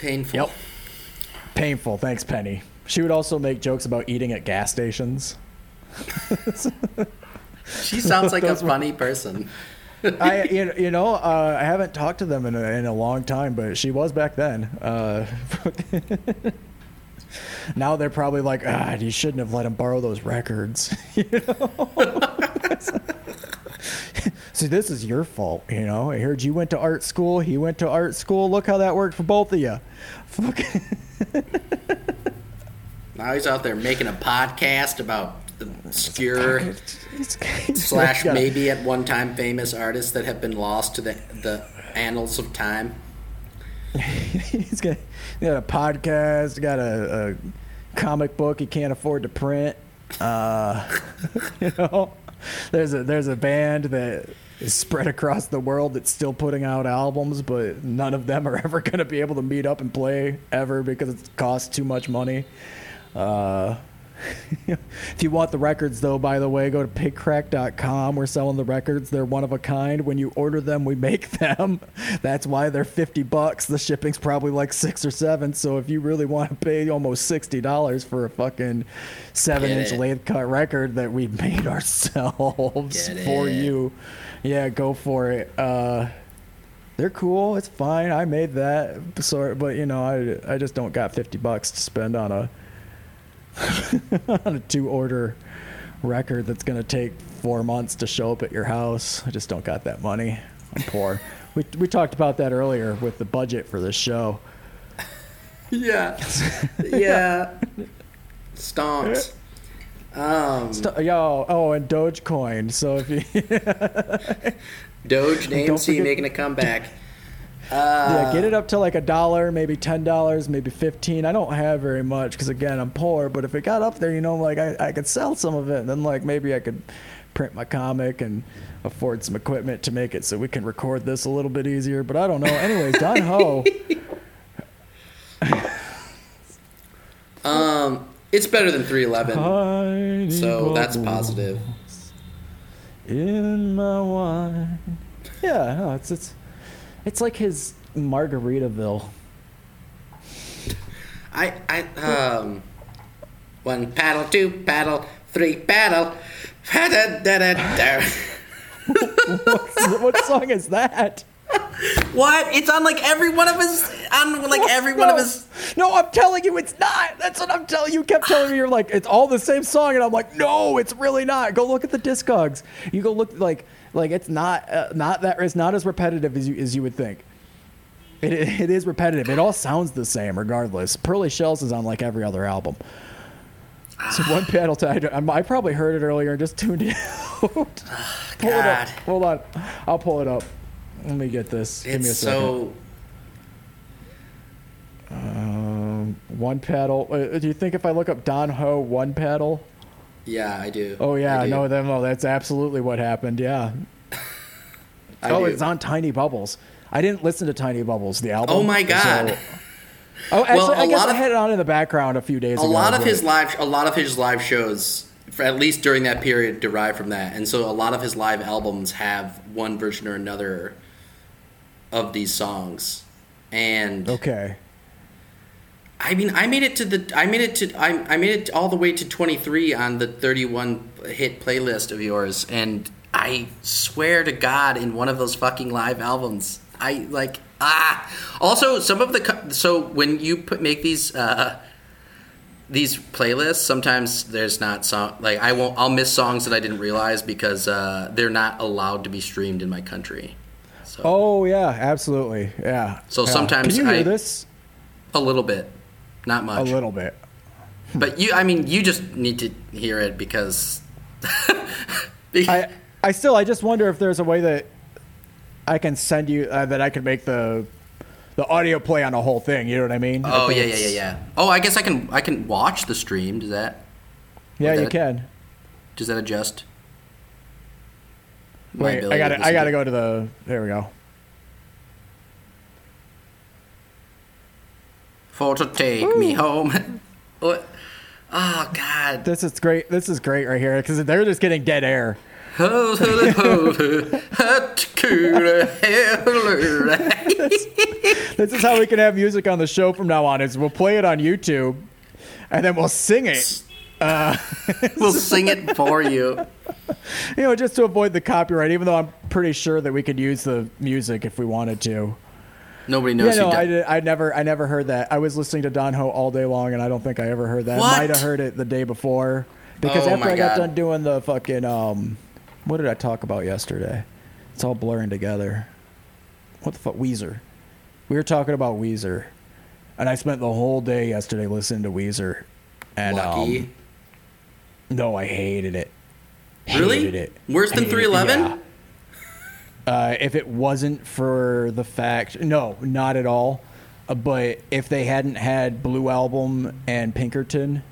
[SPEAKER 2] Painful.
[SPEAKER 1] Yep. Painful. Thanks, Penny. She would also make jokes about eating at gas stations.
[SPEAKER 2] She sounds like a funny person.
[SPEAKER 1] I, you know, you know uh, I haven't talked to them in a, in a long time, but she was back then. Uh, now they're probably like, ah, you shouldn't have let him borrow those records. you know? See, this is your fault. You know, I heard you went to art school. He went to art school. Look how that worked for both of you.
[SPEAKER 2] Now he's out there making a podcast about obscure slash maybe at one time famous artists that have been lost to the the annals of time.
[SPEAKER 1] he's got, he got a podcast, got a, a comic book he can't afford to print. Uh, you know, there's a there's a band that is spread across the world that's still putting out albums, but none of them are ever going to be able to meet up and play ever because it costs too much money. Uh, if you want the records, though, by the way, go to pigcrack.com. We're selling the records. They're one of a kind. When you order them, we make them. That's why they're 50 bucks. The shipping's probably like six or seven. So if you really want to pay almost $60 for a fucking seven inch lathe cut record that we made ourselves
[SPEAKER 2] Get
[SPEAKER 1] for
[SPEAKER 2] it.
[SPEAKER 1] you, yeah, go for it. Uh, they're cool. It's fine. I made that. So, but you know, I I just don't got 50 bucks to spend on a on a two order record that's going to take four months to show up at your house. I just don't got that money. I'm poor. we, we talked about that earlier with the budget for this show.
[SPEAKER 2] Yeah, yeah. Stonks. Um,
[SPEAKER 1] St- Yo, oh, and Dogecoin. So if you
[SPEAKER 2] Doge name
[SPEAKER 1] Don't
[SPEAKER 2] making a comeback.
[SPEAKER 1] Yeah, get it up to like a dollar, maybe ten dollars, maybe fifteen. I don't have very much because again I'm poor. But if it got up there, you know, like I, I could sell some of it, and then like maybe I could print my comic and afford some equipment to make it so we can record this a little bit easier. But I don't know. Anyways, Don Ho.
[SPEAKER 2] Um, it's better than 311, so that's positive.
[SPEAKER 1] In my wine. Yeah, no, it's it's it's like his Margaritaville.
[SPEAKER 2] I I um, one paddle, two paddle, three paddle.
[SPEAKER 1] What song is that?
[SPEAKER 2] What? It's on like every one of his on like every one of
[SPEAKER 1] No.
[SPEAKER 2] his.
[SPEAKER 1] No, I'm telling you, it's not. That's what I'm telling you. You kept telling me you're like it's all the same song, and I'm like, no, it's really not. Go look at the Discogs. You go look like like it's not uh, not that it's not as repetitive as you as you would think. It, it, is repetitive. It all sounds the same, regardless. Pearly Shells is on like every other album. So one pedal. I probably heard it earlier and just tuned it out. pull it up.
[SPEAKER 2] God.
[SPEAKER 1] Hold on. I'll pull it up. Let me get this. Give me a
[SPEAKER 2] It's
[SPEAKER 1] second.
[SPEAKER 2] so.
[SPEAKER 1] Um, one pedal. Uh, do you think if I look up Don Ho one paddle?
[SPEAKER 2] Yeah, I do.
[SPEAKER 1] Oh yeah,
[SPEAKER 2] I do.
[SPEAKER 1] no, then oh, that's absolutely what happened. Yeah. Oh,
[SPEAKER 2] do.
[SPEAKER 1] it's on Tiny Bubbles. I didn't listen to Tiny Bubbles, the album.
[SPEAKER 2] Oh my God.
[SPEAKER 1] oh, actually,
[SPEAKER 2] Well,
[SPEAKER 1] I
[SPEAKER 2] a
[SPEAKER 1] guess
[SPEAKER 2] lot
[SPEAKER 1] I had it on in the background a few days
[SPEAKER 2] a
[SPEAKER 1] ago.
[SPEAKER 2] lot of his live a lot of his live shows at least during that period derived from that and so a lot of his live albums have one version or another of these songs and
[SPEAKER 1] Okay.
[SPEAKER 2] I mean i made it to the i made it to i, I made it all the way to 23 on the 31 hit playlist of yours and i swear to god in one of those fucking live albums i like ah also some of the so when you put make these uh these playlists sometimes there's not song like i won't i'll miss songs that i didn't realize because uh, they're not allowed to be streamed in my country so
[SPEAKER 1] Oh yeah, absolutely. Yeah.
[SPEAKER 2] So
[SPEAKER 1] Yeah.
[SPEAKER 2] sometimes
[SPEAKER 1] Can you hear
[SPEAKER 2] I-
[SPEAKER 1] this?
[SPEAKER 2] a little bit not much.
[SPEAKER 1] A little bit.
[SPEAKER 2] but you i mean you just need to hear it because
[SPEAKER 1] I I still I just wonder if there's a way that I can send you uh, that I could make the the audio play on the whole thing. You know what I mean?
[SPEAKER 2] Oh
[SPEAKER 1] think
[SPEAKER 2] yeah yeah yeah yeah oh i guess i can i can watch the stream does that
[SPEAKER 1] Yeah, you
[SPEAKER 2] that-
[SPEAKER 1] can.
[SPEAKER 2] does that adjust my
[SPEAKER 1] Wait, I got
[SPEAKER 2] to
[SPEAKER 1] to I got to
[SPEAKER 2] to-
[SPEAKER 1] go to the. There we go.
[SPEAKER 2] For to take me home what oh god
[SPEAKER 1] This is great. This is great right here because they're just getting dead air. This is how we can have music on the show from now on. Is we'll play it on YouTube, and then we'll sing it.
[SPEAKER 2] Uh, we'll sing it for you.
[SPEAKER 1] You know, just to avoid the copyright. Even though I'm pretty sure that we could use the music if we wanted to.
[SPEAKER 2] Nobody knows.
[SPEAKER 1] Yeah,
[SPEAKER 2] no,
[SPEAKER 1] I,
[SPEAKER 2] did.
[SPEAKER 1] I never, I never heard that. I was listening to Don Ho all day long, and I don't think I ever heard that.
[SPEAKER 2] What?
[SPEAKER 1] Might have heard it the day before because
[SPEAKER 2] Oh
[SPEAKER 1] after I got
[SPEAKER 2] God.
[SPEAKER 1] done doing the fucking, um, what did I talk about yesterday? It's all blurring together. What the fuck, Weezer? We were talking about Weezer, and I spent the whole day yesterday listening to Weezer, and
[SPEAKER 2] Lucky.
[SPEAKER 1] um, no, I hated it.
[SPEAKER 2] Really?
[SPEAKER 1] It.
[SPEAKER 2] Worse than
[SPEAKER 1] Hated
[SPEAKER 2] 311?
[SPEAKER 1] yeah. Uh, if it wasn't for the fact, no, not at all. Uh, but if they hadn't had Blue Album and Pinkerton,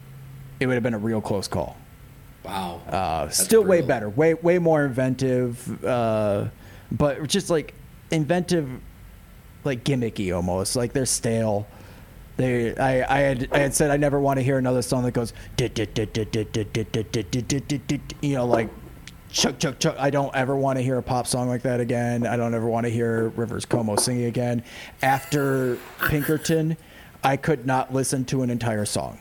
[SPEAKER 1] it would have been a real close call.
[SPEAKER 2] wow.
[SPEAKER 1] Uh, still way better, way way more inventive, uh, but just like inventive, like gimmicky almost. Like they're stale. They, I, I had, I had said I never want to hear another song that goes, you know, like chuck chuck chuck. I don't ever want to hear a pop song like that again. I don't ever want to hear Rivers Cuomo singing again. After Pinkerton, I could not listen to an entire song.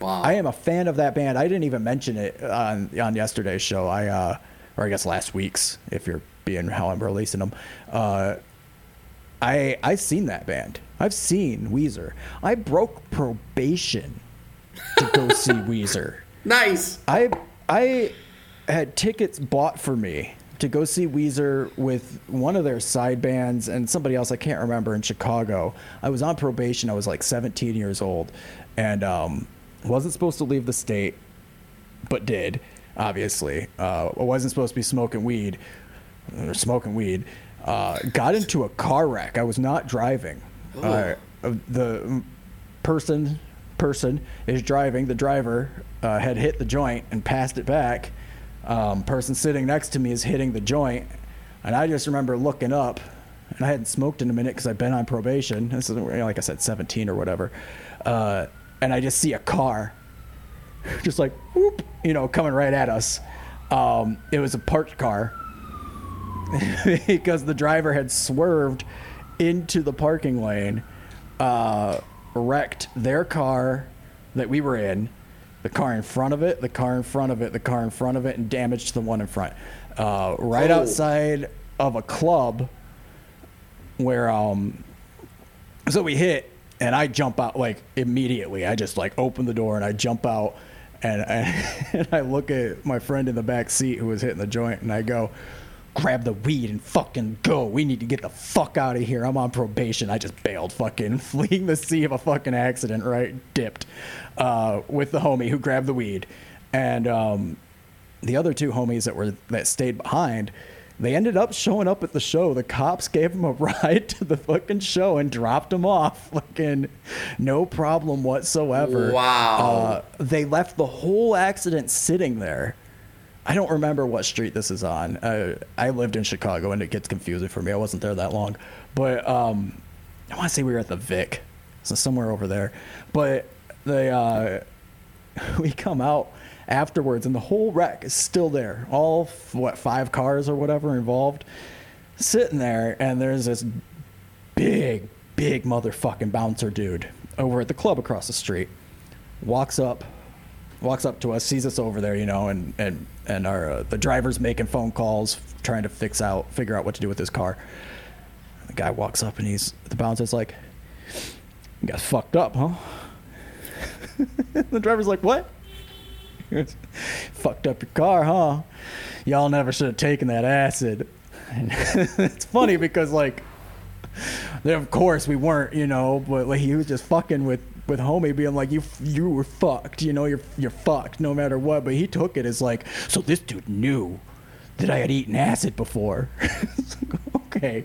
[SPEAKER 2] Wow.
[SPEAKER 1] I am a fan of that band. I didn't even mention it on on yesterday's show. I uh, or I guess last week's, if you're being how I'm releasing them. Uh, I I've seen that band. I've seen Weezer. I broke probation to go see Weezer.
[SPEAKER 2] nice.
[SPEAKER 1] I I had tickets bought for me to go see Weezer with one of their side bands and somebody else I can't remember in Chicago. I was on probation. I was like 17 years old, and um, wasn't supposed to leave the state, but did. Obviously, uh, I wasn't supposed to be smoking weed or smoking weed. Uh, got into a car wreck. I was not driving. Uh, the person person is driving. The driver uh, had hit the joint and passed it back. Um, person sitting next to me is hitting the joint, and I just remember looking up, and I hadn't smoked in a minute because I'd been on probation. This is like I said, 17 or whatever, uh, and I just see a car, just like whoop, you know, coming right at us. Um, it was a parked car because the driver had swerved into the parking lane, uh, wrecked their car that we were in, the car in front of it, the car in front of it, the car in front of it, and damaged the one in front. Uh, right
[SPEAKER 2] Oh.
[SPEAKER 1] outside of a club where um so we hit and I jump out like immediately. I just like open the door and I jump out and, and I look at my friend in the back seat who was hitting the joint and I go, grab the weed and fucking go. We need to get the fuck out of here. I'm on probation. I just bailed fucking fleeing the sea of a fucking accident, right? Dipped uh, with the homie who grabbed the weed. And um, the other two homies that were that stayed behind, they ended up showing up at the show. The cops gave them a ride to the fucking show and dropped them off, fucking no problem whatsoever.
[SPEAKER 2] Wow.
[SPEAKER 1] Uh, they left the whole accident sitting there I don't remember what street this is on. I lived in Chicago, and it gets confusing for me. I wasn't there that long, but um, I want to say we were at the Vic, so somewhere over there. But they uh, we come out afterwards, and the whole wreck is still there. All what five cars or whatever involved, sitting there, and there's this big, big motherfucking bouncer dude over at the club across the street. Walks up, walks up to us, sees us over there, you know, and and and our uh, the driver's making phone calls, trying to fix out, figure out what to do with his car. The guy walks up and he's the bouncer's like, "You got fucked up, huh?" the driver's like, "What?" fucked up your car, huh? Y'all never should have taken that acid. And it's funny because like, of course we weren't, you know, but like he was just fucking with with homie being like you you were fucked, you know, you're you're fucked no matter what. But he took it as like, so this dude knew that I had eaten acid before. okay,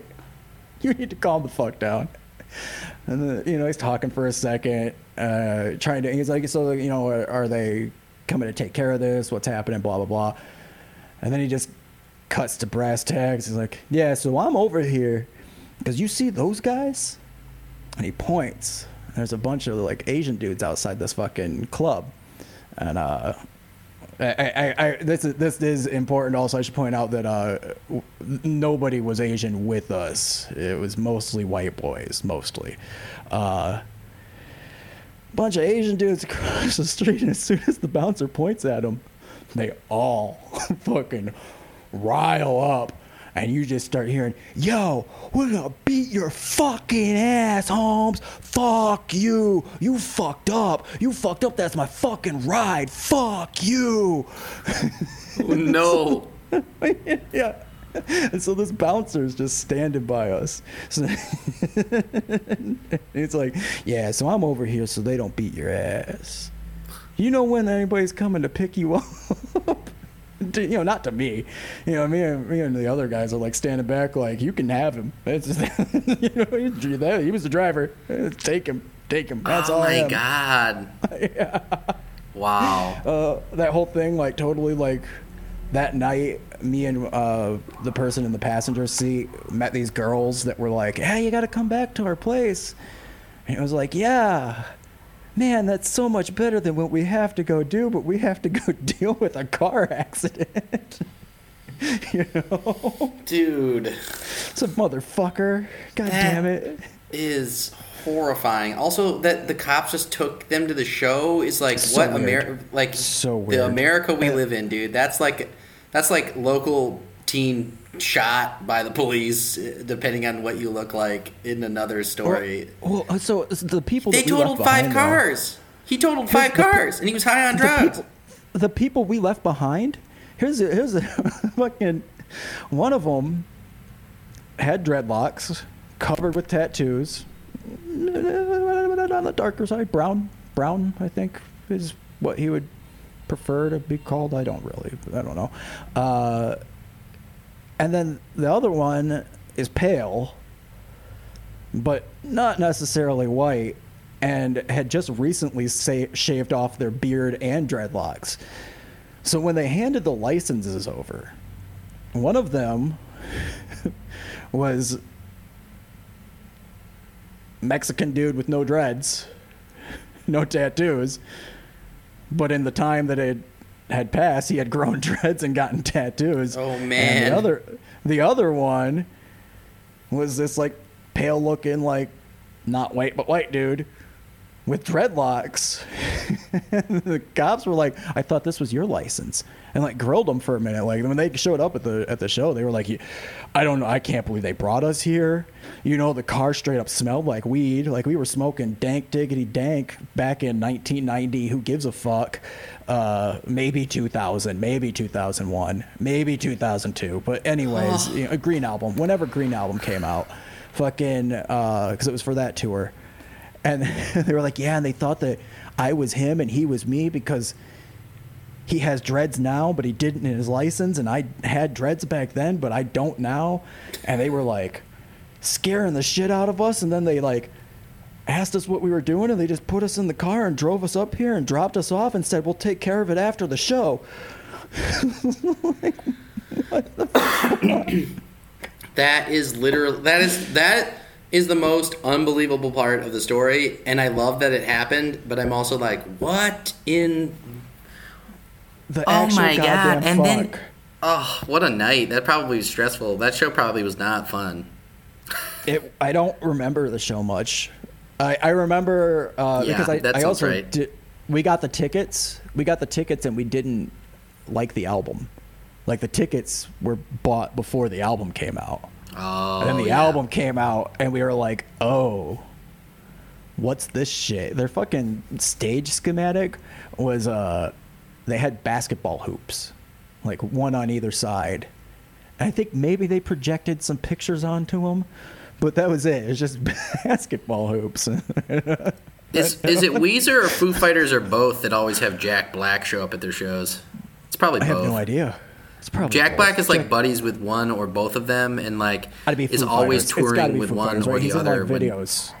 [SPEAKER 1] you need to calm the fuck down. And then, you know, he's talking for a second, uh, trying to. He's like, so you know, are, are they coming to take care of this? What's happening? Blah blah blah. And then he just cuts to brass tags. He's like, yeah, so I'm over here because you see those guys, and he points. There's a bunch of like Asian dudes outside this fucking club, and uh, I, I, I, this is this is important. Also, I should point out that uh, w- nobody was Asian with us. It was mostly white boys, mostly. Uh, bunch of Asian dudes across the street, and as soon as the bouncer points at them, they all fucking rile up. And you just start hearing, yo, we're gonna beat your fucking ass, Holmes. Fuck you. You fucked up. You fucked up. That's my fucking ride. Fuck you.
[SPEAKER 2] Oh, no.
[SPEAKER 1] yeah. And so this bouncer is just standing by us. So it's like, yeah, so I'm over here so they don't beat your ass. You know when anybody's coming to pick you up? To- you know, not to me. You know, me and me and the other guys are like standing back, like you can have him. It's just, you know, he, was the driver. Take him, take him. That's
[SPEAKER 2] oh
[SPEAKER 1] all. I
[SPEAKER 2] my god. Wow.
[SPEAKER 1] uh, that whole thing, like totally like that night, me and uh, the person in the passenger seat met these girls that were like, "Hey, you got to come back to our place," and it was like, "Yeah." Man, that's so much better than what we have to go do, but we have to go deal with a car accident. you know?
[SPEAKER 2] Dude,
[SPEAKER 1] It's a motherfucker. God
[SPEAKER 2] That-
[SPEAKER 1] damn it.
[SPEAKER 2] is horrifying. Also, that the cops just took them to the show is like
[SPEAKER 1] So
[SPEAKER 2] what. America like
[SPEAKER 1] So
[SPEAKER 2] the. America we
[SPEAKER 1] And-
[SPEAKER 2] live in, dude. That's like that's like local teen shot by the police, uh, depending on what you look like in another story.
[SPEAKER 1] Well, uh, so the people
[SPEAKER 2] they
[SPEAKER 1] that we left
[SPEAKER 2] totaled five
[SPEAKER 1] though-
[SPEAKER 2] cars. He totaled five
[SPEAKER 1] the
[SPEAKER 2] cars, and he was high on
[SPEAKER 1] the
[SPEAKER 2] drugs.
[SPEAKER 1] people, the people we left behind. Here's a, here's a fucking one of them had dreadlocks, covered with tattoos, on the darker side, brown. Brown, I think, is what he would prefer to be called. I don't really, I don't know. Uh, and then the other one is pale, but not necessarily white, and had just recently sa- shaved off their beard and dreadlocks. So when they handed the licenses over, one of them was Mexican dude with no dreads, no tattoos, but in the time that it had passed, he had grown dreads and gotten tattoos.
[SPEAKER 2] Oh,
[SPEAKER 1] And
[SPEAKER 2] man.
[SPEAKER 1] the other, the other one was this like pale looking, like not white but white dude with dreadlocks. the cops were like, "I thought this was your license," and like grilled them for a minute. Like when they showed up at the at the show, they were like, "I don't know, I can't believe they brought us here." You know, the car straight up smelled like weed. Like we were smoking dank diggity dank back in 1990. Who gives a fuck? Uh, maybe 2000, maybe 2001, maybe 2002. But anyways, you know, a Green Album. Whenever Green Album came out, fucking because it was for that tour. And they were like, yeah, and they thought that I was him and he was me because he has dreads now, but he didn't in his license, and I had dreads back then, but I don't now. And they were like scaring the shit out of us, and then they like asked us what we were doing, and they just put us in the car and drove us up here and dropped us off and said, "We'll take care of it after the show."
[SPEAKER 2] that is literally that is that is the most unbelievable part of the story, and I love that it happened. But I'm also like, what in?
[SPEAKER 1] The
[SPEAKER 2] Oh
[SPEAKER 1] actual
[SPEAKER 2] my god!
[SPEAKER 1] goddamn
[SPEAKER 2] And then, oh, what a night! That probably was stressful. That show probably was not fun.
[SPEAKER 1] It, I don't remember the show much. I, I remember uh,
[SPEAKER 2] Yeah,
[SPEAKER 1] because I,
[SPEAKER 2] that
[SPEAKER 1] I also
[SPEAKER 2] right.
[SPEAKER 1] did, we got the tickets. We got the tickets and we didn't like the album. Like the tickets were bought before the album came out.
[SPEAKER 2] Oh,
[SPEAKER 1] And then the
[SPEAKER 2] yeah.
[SPEAKER 1] album came out and we were like, "Oh, what's this shit?" Their fucking stage schematic was uh they had basketball hoops, like one on either side. And I think maybe they projected some pictures onto them, but that was it. It was just basketball hoops.
[SPEAKER 2] Is is it Weezer or Foo Fighters or both that always have Jack Black show up at their shows? It's probably both.
[SPEAKER 1] I have
[SPEAKER 2] both.
[SPEAKER 1] no idea.
[SPEAKER 2] Jack. Black is like
[SPEAKER 1] Jack-
[SPEAKER 2] buddies with one or both of them, and like is always
[SPEAKER 1] Fighters.
[SPEAKER 2] Touring with one
[SPEAKER 1] Fighters,
[SPEAKER 2] or
[SPEAKER 1] right?
[SPEAKER 2] the
[SPEAKER 1] He's in,
[SPEAKER 2] other.
[SPEAKER 1] like,
[SPEAKER 2] when-
[SPEAKER 1] videos.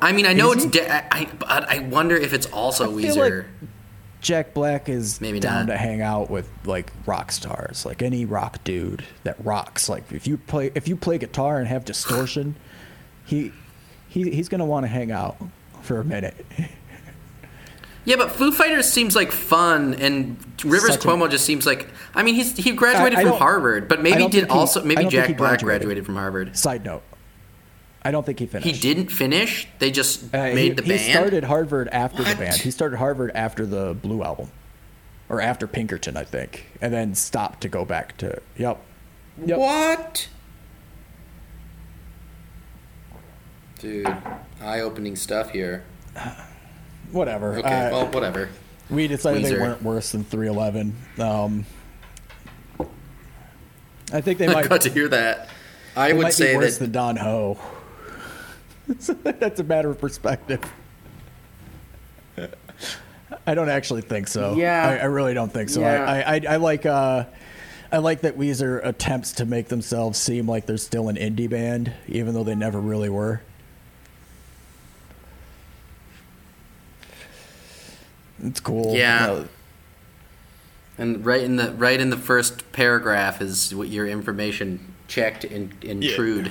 [SPEAKER 2] I mean, I know
[SPEAKER 1] Is
[SPEAKER 2] it's. De- I, I- but I wonder if it's also
[SPEAKER 1] I
[SPEAKER 2] Weezer.
[SPEAKER 1] like Jack Black is
[SPEAKER 2] Maybe
[SPEAKER 1] down
[SPEAKER 2] not.
[SPEAKER 1] to hang out with like rock stars, like any rock dude that rocks. Like if you play if you play guitar and have distortion, he he he's gonna want to hang out for a minute.
[SPEAKER 2] Yeah, but Foo Fighters seems like fun, and Rivers
[SPEAKER 1] Such a-
[SPEAKER 2] Cuomo just seems like. I mean, he's he graduated
[SPEAKER 1] I- I
[SPEAKER 2] from Harvard, but maybe did
[SPEAKER 1] think he-
[SPEAKER 2] also maybe Jack Black
[SPEAKER 1] graduated.
[SPEAKER 2] graduated from Harvard.
[SPEAKER 1] Side note, I don't think he finished.
[SPEAKER 2] He didn't finish. They just
[SPEAKER 1] Uh, he,
[SPEAKER 2] made the band.
[SPEAKER 1] he started Harvard after
[SPEAKER 2] What?
[SPEAKER 1] the band. He started Harvard after the Blue album, or after Pinkerton, I think, and then stopped to go back to. Yep. Yep.
[SPEAKER 2] What? Dude, eye-opening stuff here.
[SPEAKER 1] Whatever.
[SPEAKER 2] Okay,
[SPEAKER 1] Uh,
[SPEAKER 2] well, whatever.
[SPEAKER 1] We decided they weren't worse than 311. Um, I think they
[SPEAKER 2] I
[SPEAKER 1] might,
[SPEAKER 2] got to hear that. I would
[SPEAKER 1] might
[SPEAKER 2] say
[SPEAKER 1] be worse
[SPEAKER 2] that
[SPEAKER 1] than Don Ho. That's a matter of perspective. I don't actually think so.
[SPEAKER 2] Yeah.
[SPEAKER 1] I, I really don't think so.
[SPEAKER 2] Yeah.
[SPEAKER 1] I, I, I, I like uh, I like that Weezer attempts to make themselves seem like they're still an indie band, even though they never really were. It's cool.
[SPEAKER 2] Yeah.
[SPEAKER 1] Uh,
[SPEAKER 2] And right in the right in the first paragraph is what your information checked and intrude.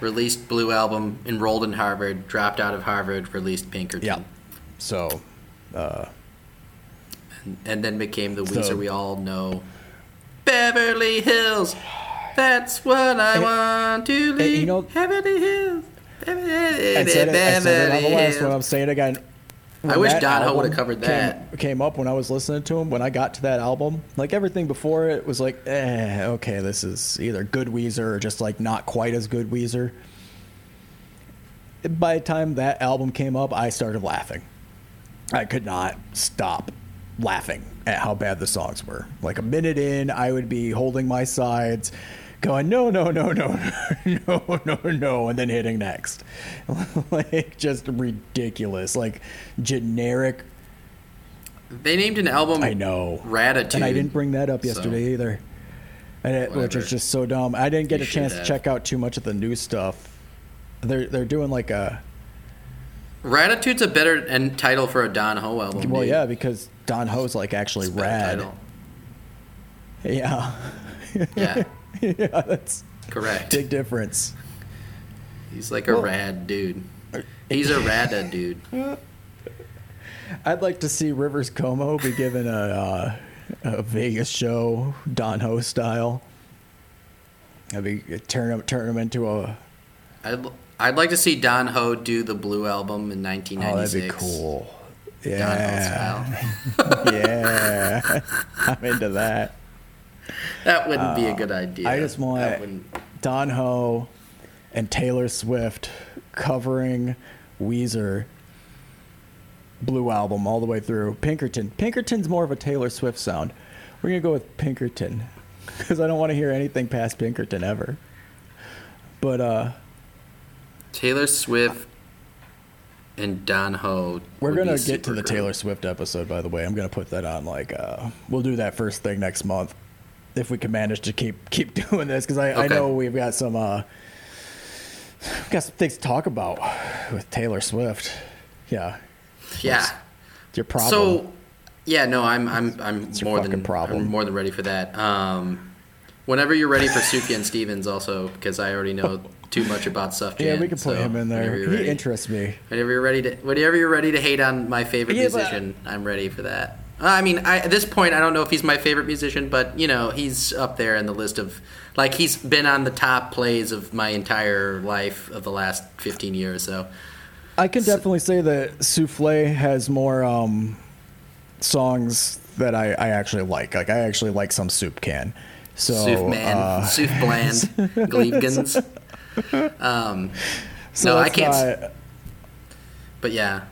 [SPEAKER 2] Released Blue album, enrolled in Harvard, dropped out of Harvard, released Pinkerton.
[SPEAKER 1] yeah. So,
[SPEAKER 2] And then became the
[SPEAKER 1] So-
[SPEAKER 2] Weezer we all know. Beverly Hills. That's what I
[SPEAKER 1] Hey,
[SPEAKER 2] want to
[SPEAKER 1] hey, you
[SPEAKER 2] leave.
[SPEAKER 1] know-
[SPEAKER 2] Beverly Hills. Beverly,
[SPEAKER 1] I said it, I said it on the last
[SPEAKER 2] Hills.
[SPEAKER 1] one. I'm saying it again.
[SPEAKER 2] I wish Don Ho would've covered
[SPEAKER 1] came-
[SPEAKER 2] that.
[SPEAKER 1] Came up when I was listening to him. When I got to that album, like everything before it was like, eh, okay, this is either good Weezer or just like not quite as good Weezer. By the time that album came up, I started laughing. I could not stop laughing at how bad the songs were. Like a minute in, I would be holding my sides, going, no, no, no, no, no, no, no, and then hitting next. like just ridiculous. Like generic.
[SPEAKER 2] They named an album
[SPEAKER 1] I know.
[SPEAKER 2] Raditude.
[SPEAKER 1] And I didn't bring that up yesterday
[SPEAKER 2] so-
[SPEAKER 1] either. And it, which is just so dumb. I didn't get
[SPEAKER 2] You
[SPEAKER 1] a chance
[SPEAKER 2] should
[SPEAKER 1] to check out too much of the new stuff. They're they're doing like a
[SPEAKER 2] Raditude's a better and title for a Don Ho album.
[SPEAKER 1] well
[SPEAKER 2] dude.
[SPEAKER 1] yeah because Don Ho's like actually rad.
[SPEAKER 2] title.
[SPEAKER 1] Yeah.
[SPEAKER 2] Yeah,
[SPEAKER 1] yeah, that's
[SPEAKER 2] correct.
[SPEAKER 1] big difference.
[SPEAKER 2] He's like a
[SPEAKER 1] Well-
[SPEAKER 2] rad dude. He's a rada dude.
[SPEAKER 1] I'd like to see Rivers Cuomo be given a uh, a Vegas show Don Ho style. I'd be turn him turn him into a
[SPEAKER 2] I'd, I'd like to see Don Ho do the Blue album in
[SPEAKER 1] oh
[SPEAKER 2] 1996.
[SPEAKER 1] that'd be cool.
[SPEAKER 2] Don Ho
[SPEAKER 1] Yeah,
[SPEAKER 2] style.
[SPEAKER 1] yeah, I'm into that.
[SPEAKER 2] That wouldn't be a good idea.
[SPEAKER 1] Uh, I just want- Don Ho and Taylor Swift covering Weezer Blue album all the way through. Pinkerton. Pinkerton's more of a Taylor Swift sound. We're gonna go with Pinkerton because I don't want to hear anything past Pinkerton ever. But uh,
[SPEAKER 2] Taylor Swift and Don Ho.
[SPEAKER 1] we're gonna get to the
[SPEAKER 2] group.
[SPEAKER 1] Taylor Swift episode. By the way, I'm gonna put that on like uh, we'll do that first thing next month if we can manage to keep keep doing this because I, I know we've got some uh, we've got some things to talk about with Taylor Swift. Yeah,
[SPEAKER 2] Yeah.
[SPEAKER 1] it's your problem.
[SPEAKER 2] So, Yeah, no, I'm I'm I'm
[SPEAKER 1] your
[SPEAKER 2] more than
[SPEAKER 1] problem.
[SPEAKER 2] I'm more than ready for that. Um, whenever you're ready for Sufjan Stevens, also because I already know too much about Sufjan.
[SPEAKER 1] Yeah, we can put
[SPEAKER 2] so
[SPEAKER 1] him in there. He
[SPEAKER 2] ready.
[SPEAKER 1] interests me.
[SPEAKER 2] Whenever you're ready to, whenever you're ready to hate on my favorite
[SPEAKER 1] Yeah,
[SPEAKER 2] musician, I'm ready for that. I mean, I, at this point, I don't know if he's my favorite musician, but you know, he's up there in the list of like he's been on the top plays of my entire life of the last 15 years. So
[SPEAKER 1] I can definitely say that Souffle has more um, songs that I, I actually like. Like I actually like some Soup Can. So
[SPEAKER 2] Soof Man,
[SPEAKER 1] uh,
[SPEAKER 2] Soof Bland, Gleevgens. Um,
[SPEAKER 1] so
[SPEAKER 2] no, I can't.
[SPEAKER 1] not-
[SPEAKER 2] But yeah.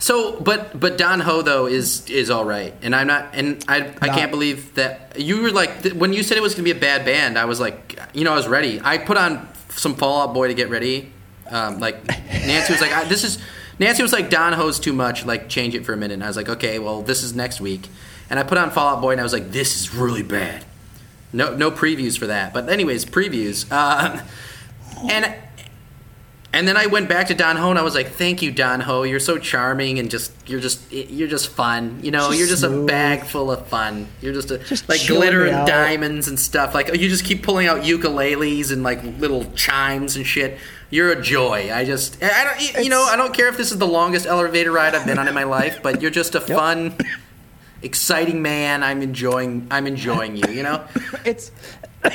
[SPEAKER 2] So, but but Don Ho though is is all right, and I'm not, and I I
[SPEAKER 1] Not-
[SPEAKER 2] can't believe that you were like th- when you said it was gonna be a bad band. I was like, you know, I was ready. I put on some Fallout Boy to get ready. Um, like Nancy was like, I, this is Nancy was like Don Ho's too much. Like change it for a minute. And I was like, okay, well this is next week, and I put on Fallout Boy, and I was like, this is really bad. No no previews for that. But anyways, previews. Uh, and and then I went back to Don Ho and I was like, "Thank you, Don Ho. You're so charming and just you're just you're just fun. You know,
[SPEAKER 1] Just
[SPEAKER 2] you're just a bag full of fun. You're just a
[SPEAKER 1] Just
[SPEAKER 2] like glitter and diamonds and stuff. Like you just keep pulling out ukuleles and like little chimes and shit. You're a joy. I just I don't you know I don't care if this is the longest elevator ride I've been on in my life, but you're just a fun, exciting man. I'm enjoying I'm enjoying you. You know.
[SPEAKER 1] It's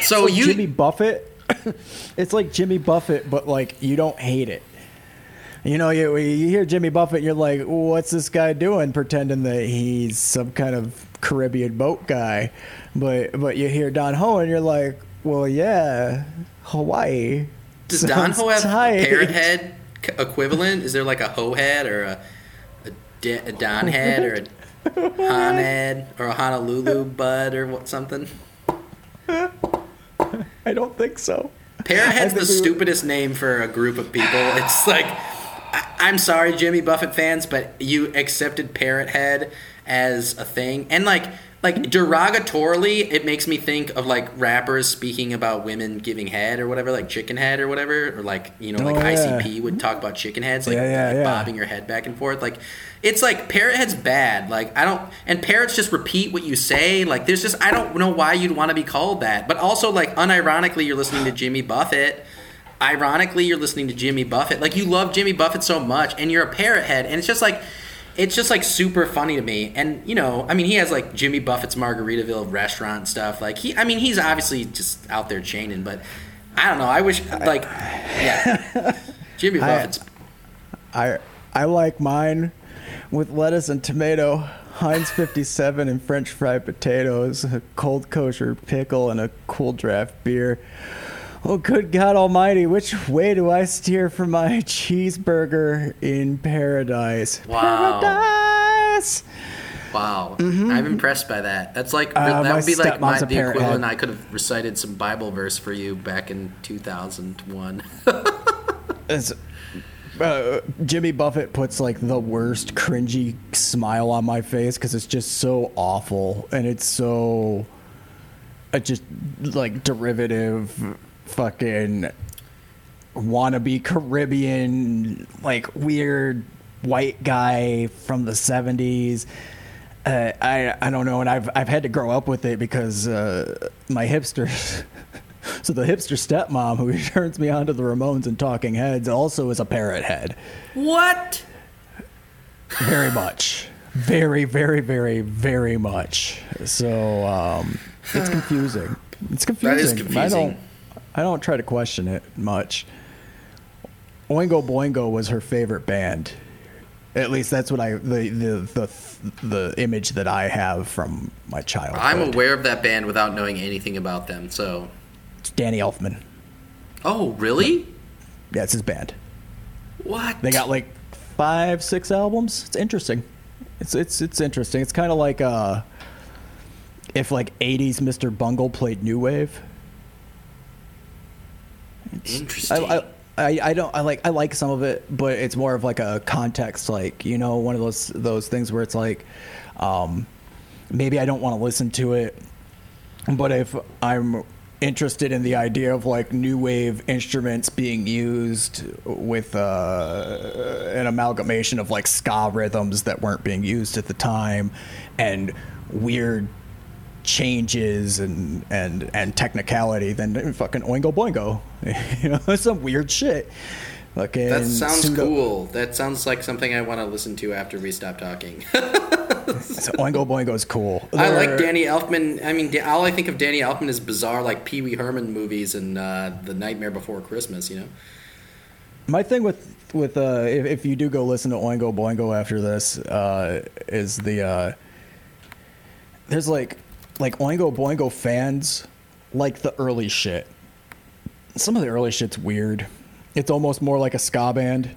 [SPEAKER 2] So
[SPEAKER 1] like
[SPEAKER 2] you
[SPEAKER 1] Jimmy Buffett. it's like Jimmy Buffett, but like you don't hate it. You know, you, you hear Jimmy Buffett, you're like, what's this guy doing? Pretending that he's some kind of Caribbean boat guy, but but you hear Don Ho, and you're like, well, yeah, Hawaii.
[SPEAKER 2] Does Don Ho have
[SPEAKER 1] tight.
[SPEAKER 2] a parrot head equivalent? Is there like a Ho head or a a, de- a Don head or a Han head or a Honolulu bud or what something?
[SPEAKER 1] I don't think so.
[SPEAKER 2] Parrot head's the
[SPEAKER 1] we-
[SPEAKER 2] stupidest name for a group of people. It's like I- I'm sorry, Jimmy Buffett fans, but you accepted Parrot Head as a thing, and like like derogatorily, it makes me think of like rappers speaking about women giving head or whatever, like chicken head or whatever, or like you know, like
[SPEAKER 1] Oh, yeah.
[SPEAKER 2] ICP would talk about chicken heads, like,
[SPEAKER 1] Yeah, yeah,
[SPEAKER 2] like bobbing your head back and forth. Like it's like parrot head's bad. Like I don't, and parrots just repeat what you say. Like there's just I don't know why you'd want to be called that. But also like unironically, you're listening to Jimmy Buffett ironically you're listening to Jimmy Buffett. Like you love Jimmy Buffett so much and you're a parrot head and it's just like it's just like super funny to me. And you know, I mean he has like Jimmy Buffett's Margaritaville restaurant stuff. Like he I mean he's obviously just out there chaining, but I don't know. I wish like yeah. Jimmy
[SPEAKER 1] I-
[SPEAKER 2] Buffett's
[SPEAKER 1] I I like mine with lettuce and tomato, Heinz 57 and French fried potatoes, a cold kosher pickle, and a cool draft beer. Oh, good God Almighty! Which way do I steer for my cheeseburger in paradise?
[SPEAKER 2] Wow.
[SPEAKER 1] Paradise.
[SPEAKER 2] Wow, I'm impressed by that. That's like
[SPEAKER 1] Uh,
[SPEAKER 2] that would be like my, the equivalent.
[SPEAKER 1] head.
[SPEAKER 2] I could have recited some Bible verse for you back in 2001.
[SPEAKER 1] It's, uh, Jimmy Buffett puts like the worst cringy smile on my face because it's just so awful and it's so uh, just like derivative fucking wannabe Caribbean like weird white guy from the 70s. Uh, I I don't know, and I've I've had to grow up with it because uh, my hipsters. so the hipster stepmom who turns me on to the Ramones and Talking Heads also is a parrot head.
[SPEAKER 2] what?
[SPEAKER 1] Very much, very very very very much. So um, it's confusing. It's confusing.
[SPEAKER 2] That is
[SPEAKER 1] I
[SPEAKER 2] confusing.
[SPEAKER 1] don't I don't try to question it much. Oingo Boingo was her favorite band. At least that's what I the the the, the image that I have from my childhood.
[SPEAKER 2] I'm aware of that band without knowing anything about them. So,
[SPEAKER 1] It's Danny Elfman.
[SPEAKER 2] oh really?
[SPEAKER 1] Yeah, it's his band.
[SPEAKER 2] What?
[SPEAKER 1] They got like five, six albums. It's interesting. It's it's it's interesting. It's kind of like uh, if like '80s Mr. Bungle played new wave.
[SPEAKER 2] Interesting.
[SPEAKER 1] I, I I I don't I like I like some of it, but it's more of like a context, like you know, one of those those things where it's like, um, maybe I don't want to listen to it, but if I'm interested in the idea of like new wave instruments being used with uh, an amalgamation of like ska rhythms that weren't being used at the time and weird changes and and and technicality than fucking oingo boingo you know some weird shit Fucking
[SPEAKER 2] That sounds
[SPEAKER 1] pseudo-
[SPEAKER 2] cool. That sounds like something I want to listen to after we stop talking.
[SPEAKER 1] so oingo boingo is cool
[SPEAKER 2] I like Danny Elfman. I mean, all I think of Danny Elfman is bizarre, like Pee Wee Herman movies and uh, The Nightmare Before Christmas. You know.
[SPEAKER 1] My thing with with uh, if, if you do go listen to Oingo Boingo after this, uh, is the uh, there's like like Oingo Boingo fans like the early shit. Some of the early shit's weird. It's almost more like a ska band,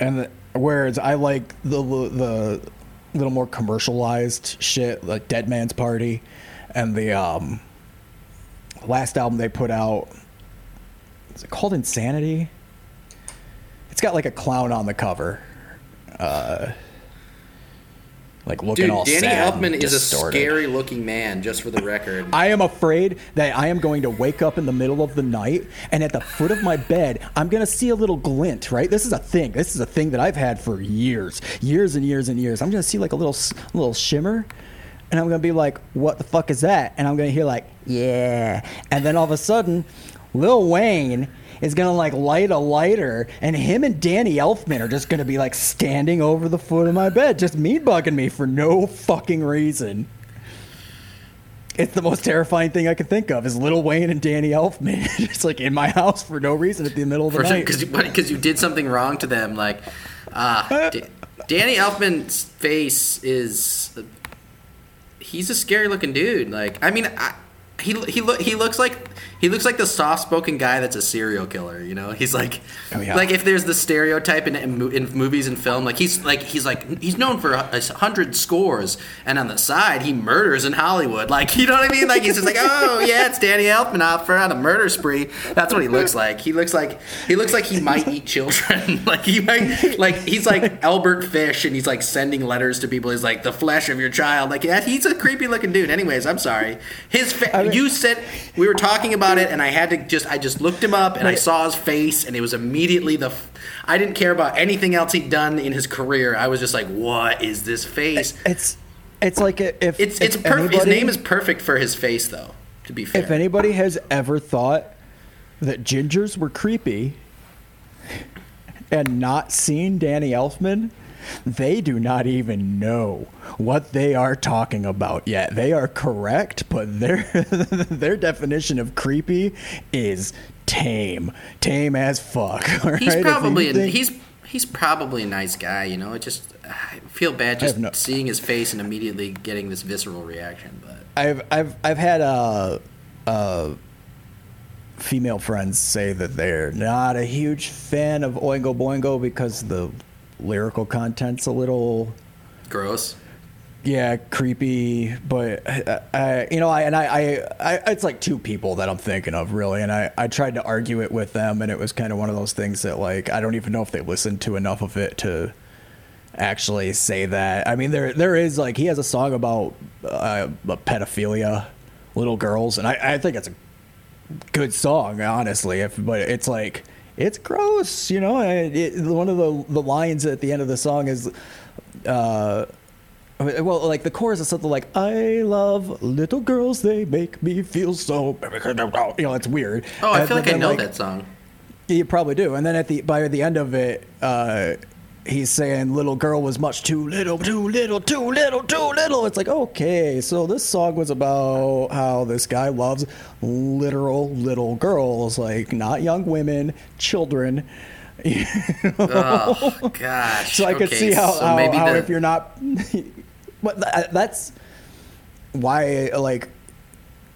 [SPEAKER 1] and the, whereas I like the the little more commercialized shit like Dead Man's Party, and the um, last album they put out. Is it called Insanity? It's got like a clown on the cover. Uh, like looking
[SPEAKER 2] Dude,
[SPEAKER 1] all
[SPEAKER 2] Danny
[SPEAKER 1] sad
[SPEAKER 2] Elfman
[SPEAKER 1] and
[SPEAKER 2] is a scary looking man, just for the record.
[SPEAKER 1] I am afraid that I am going to wake up in the middle of the night and at the foot of my bed, I'm going to see a little glint, right? This is a thing. This is a thing that I've had for years, years and years and years. I'm going to see like a little, s- little shimmer and I'm going to be like, what the fuck is that? And I'm going to hear like, yeah. And then all of a sudden, Lil Wayne is to like light a lighter and him and Danny Elfman are just to be like standing over the foot of my bed, just mean bugging me for no fucking reason. It's the most terrifying thing I can think of is Little Wayne and Danny Elfman just like in my house for no reason at the middle of the
[SPEAKER 2] For
[SPEAKER 1] night.
[SPEAKER 2] because you, you did something wrong to them. Like, uh, D- Danny Elfman's face is. He's a scary looking dude. Like, I mean, I, he he look he looks like he looks like the soft spoken guy that's a serial killer. You know, he's like,
[SPEAKER 1] Oh, yeah.
[SPEAKER 2] like if there's the stereotype in, in, in movies and film, like he's like he's like he's known for a hundred scores, and on the side he murders in Hollywood. Like, you know what I mean? Like he's just like, oh yeah, it's Danny Elfman out for on a murder spree. That's what he looks like. He looks like he looks like he might eat children. like he might like he's like Albert Fish, and he's like sending letters to people. He's like the flesh of your child. Like yeah, he's a creepy looking dude. Anyways, I'm sorry. His fa- you said we were talking about it, and I had to just I just looked him up, and I saw his face, and it was immediately the. I didn't care about anything else he'd done in his career. I was just like, what is this face?
[SPEAKER 1] it's it's like if
[SPEAKER 2] It's it's
[SPEAKER 1] if
[SPEAKER 2] perfect. His name is perfect for his face, though. To be fair,
[SPEAKER 1] If anybody has ever thought that gingers were creepy and not seen Danny Elfman, they do not even know what they are talking about yet. They are correct, but their their definition of creepy is tame, tame as fuck.
[SPEAKER 2] he's
[SPEAKER 1] right? You
[SPEAKER 2] probably
[SPEAKER 1] think-
[SPEAKER 2] he's he's probably a nice guy. You know, it just I feel bad just
[SPEAKER 1] no-
[SPEAKER 2] seeing his face and immediately getting this visceral reaction. But
[SPEAKER 1] I've I've I've had uh, uh, female friends say that they're not a huge fan of Oingo Boingo because the lyrical content's a little
[SPEAKER 2] gross.
[SPEAKER 1] yeah creepy. But I, I you know I and I, I I it's like two people that I'm thinking of really, and I I tried to argue it with them, and it was kind of one of those things that like I don't even know if they listened to enough of it to actually say that. I mean, there there is like he has a song about uh, pedophilia, little girls, and I, I think it's a good song, honestly. If but it's like it's gross, you know. and It, one of the the lines at the end of the song is. Uh, well, like the chorus is something like "I love little girls; they make me feel so." You know, it's weird.
[SPEAKER 2] Oh, I
[SPEAKER 1] And
[SPEAKER 2] feel like I know that song.
[SPEAKER 1] you probably do. And then at the by the end of it, uh, he's saying little girl was much too little, too little, too little, too little. It's like, okay, so this song was about how this guy loves literal little girls, like not young women, children.
[SPEAKER 2] Oh gosh.
[SPEAKER 1] So I could
[SPEAKER 2] Okay,
[SPEAKER 1] see how,
[SPEAKER 2] so
[SPEAKER 1] how,
[SPEAKER 2] maybe
[SPEAKER 1] how
[SPEAKER 2] the-
[SPEAKER 1] if you're not, but that's why like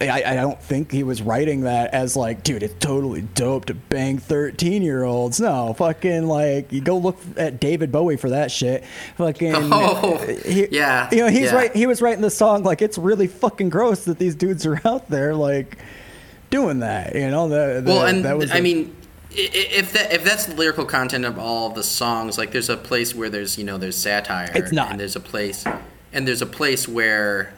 [SPEAKER 1] I, I don't think he was writing that as like, dude, it's totally dope to bang thirteen year olds. No, fucking like you go look at David Bowie for that shit. Fucking
[SPEAKER 2] Oh,
[SPEAKER 1] he-
[SPEAKER 2] yeah,
[SPEAKER 1] you know he's
[SPEAKER 2] yeah.
[SPEAKER 1] right. He was writing the song like it's really fucking gross that these dudes are out there like doing that. You know the, the
[SPEAKER 2] well, and
[SPEAKER 1] that was
[SPEAKER 2] I
[SPEAKER 1] the-
[SPEAKER 2] mean, if that if that's the lyrical content of all the songs, like there's a place where there's you know there's satire.
[SPEAKER 1] It's not.
[SPEAKER 2] And there's a place, and there's a place where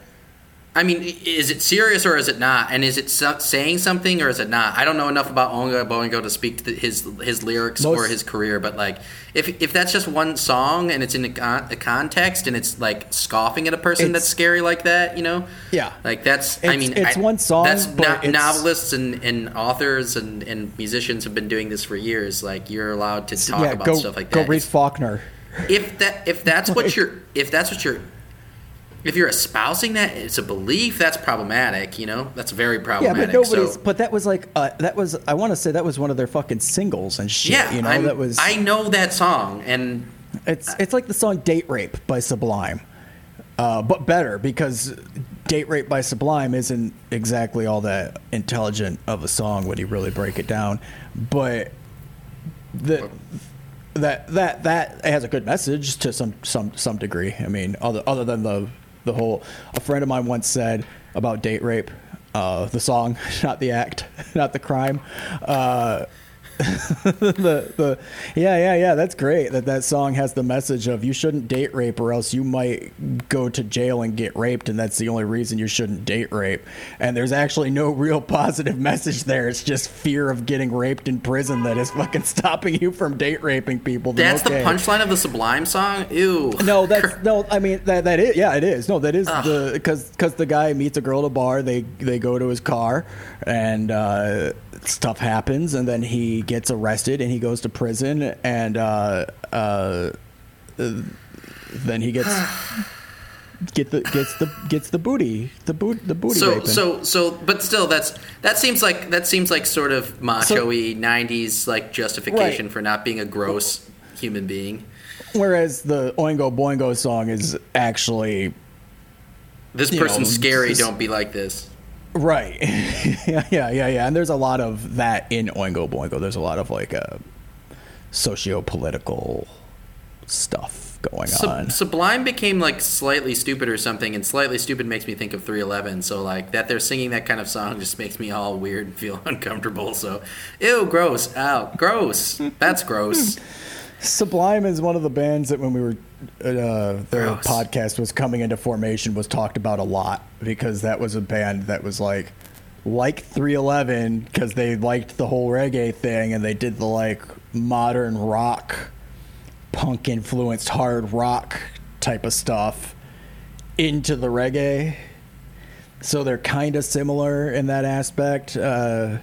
[SPEAKER 2] I mean, is it serious or is it not? And is it so- saying something or is it not? I don't know enough about Oingo Boingo to speak to the, his his lyrics or his career, but like, if if that's just one song and it's in a, con- a context and it's like scoffing at a person that's scary like that, you know?
[SPEAKER 1] Yeah.
[SPEAKER 2] Like that's. I mean,
[SPEAKER 1] it's
[SPEAKER 2] I-
[SPEAKER 1] one song,
[SPEAKER 2] That's no-
[SPEAKER 1] it's-
[SPEAKER 2] novelists and, and authors and, and musicians have been doing this for years. Like you're allowed to talk
[SPEAKER 1] yeah,
[SPEAKER 2] about
[SPEAKER 1] go
[SPEAKER 2] stuff like that.
[SPEAKER 1] go
[SPEAKER 2] read
[SPEAKER 1] Faulkner.
[SPEAKER 2] if that if that's what you're if that's what you're if you're espousing that it's a belief that's problematic you know that's very problematic Yeah,
[SPEAKER 1] but nobody's.
[SPEAKER 2] so
[SPEAKER 1] but that was like uh, that was. I want to say that was one of their fucking singles and shit.
[SPEAKER 2] yeah
[SPEAKER 1] you know
[SPEAKER 2] I'm-
[SPEAKER 1] that was.
[SPEAKER 2] i know that song and
[SPEAKER 1] It's it's like the song "Date Rape" by Sublime, uh, but better because "Date Rape" by Sublime isn't exactly all that intelligent of a song when you really break it down, but the that that that has a good message to some some some degree. I mean, other other than the the whole. A friend of mine once said about date rape. Uh, the song, not the act, not the crime. Uh, the the yeah yeah yeah that's great that that song has the message of you shouldn't date rape or else you might go to jail and get raped and that's the only reason you shouldn't date rape and there's actually no real positive message there it's just fear of getting raped in prison that is fucking stopping you from date raping people then
[SPEAKER 2] that's
[SPEAKER 1] okay.
[SPEAKER 2] the punchline of the sublime song ew
[SPEAKER 1] No, that's no. I mean that that is yeah, it is. No, that is the because because the guy meets a girl at a bar. They they go to his car, and uh, stuff happens, and then he gets arrested, and he goes to prison, and uh, uh, then he gets get the gets the gets the booty the boot the booty
[SPEAKER 2] so
[SPEAKER 1] raping.
[SPEAKER 2] so so but still that's that seems like that seems like sort of macho-y 90s like justification
[SPEAKER 1] Right.
[SPEAKER 2] for not being a gross human being
[SPEAKER 1] Whereas the Oingo Boingo song is actually
[SPEAKER 2] this person's
[SPEAKER 1] know,
[SPEAKER 2] scary
[SPEAKER 1] just-
[SPEAKER 2] don't be like this
[SPEAKER 1] Right. yeah, yeah, yeah, yeah. And there's a lot of that in Oingo Boingo. There's a lot of like a socio-political stuff going
[SPEAKER 2] Sub-
[SPEAKER 1] on.
[SPEAKER 2] Sublime became like slightly stupid or something, and slightly stupid makes me think of 311. So like that they're singing that kind of song just makes me all weird and feel uncomfortable. So, ew, gross, ow, gross. That's gross.
[SPEAKER 1] Sublime is one of the bands that when we were uh, their
[SPEAKER 2] Gross.
[SPEAKER 1] podcast was coming into formation was talked about a lot because that was a band that was like like 311 because they liked the whole reggae thing and they did the like modern rock punk influenced hard rock type of stuff into the reggae so they're kind of similar in that aspect uh,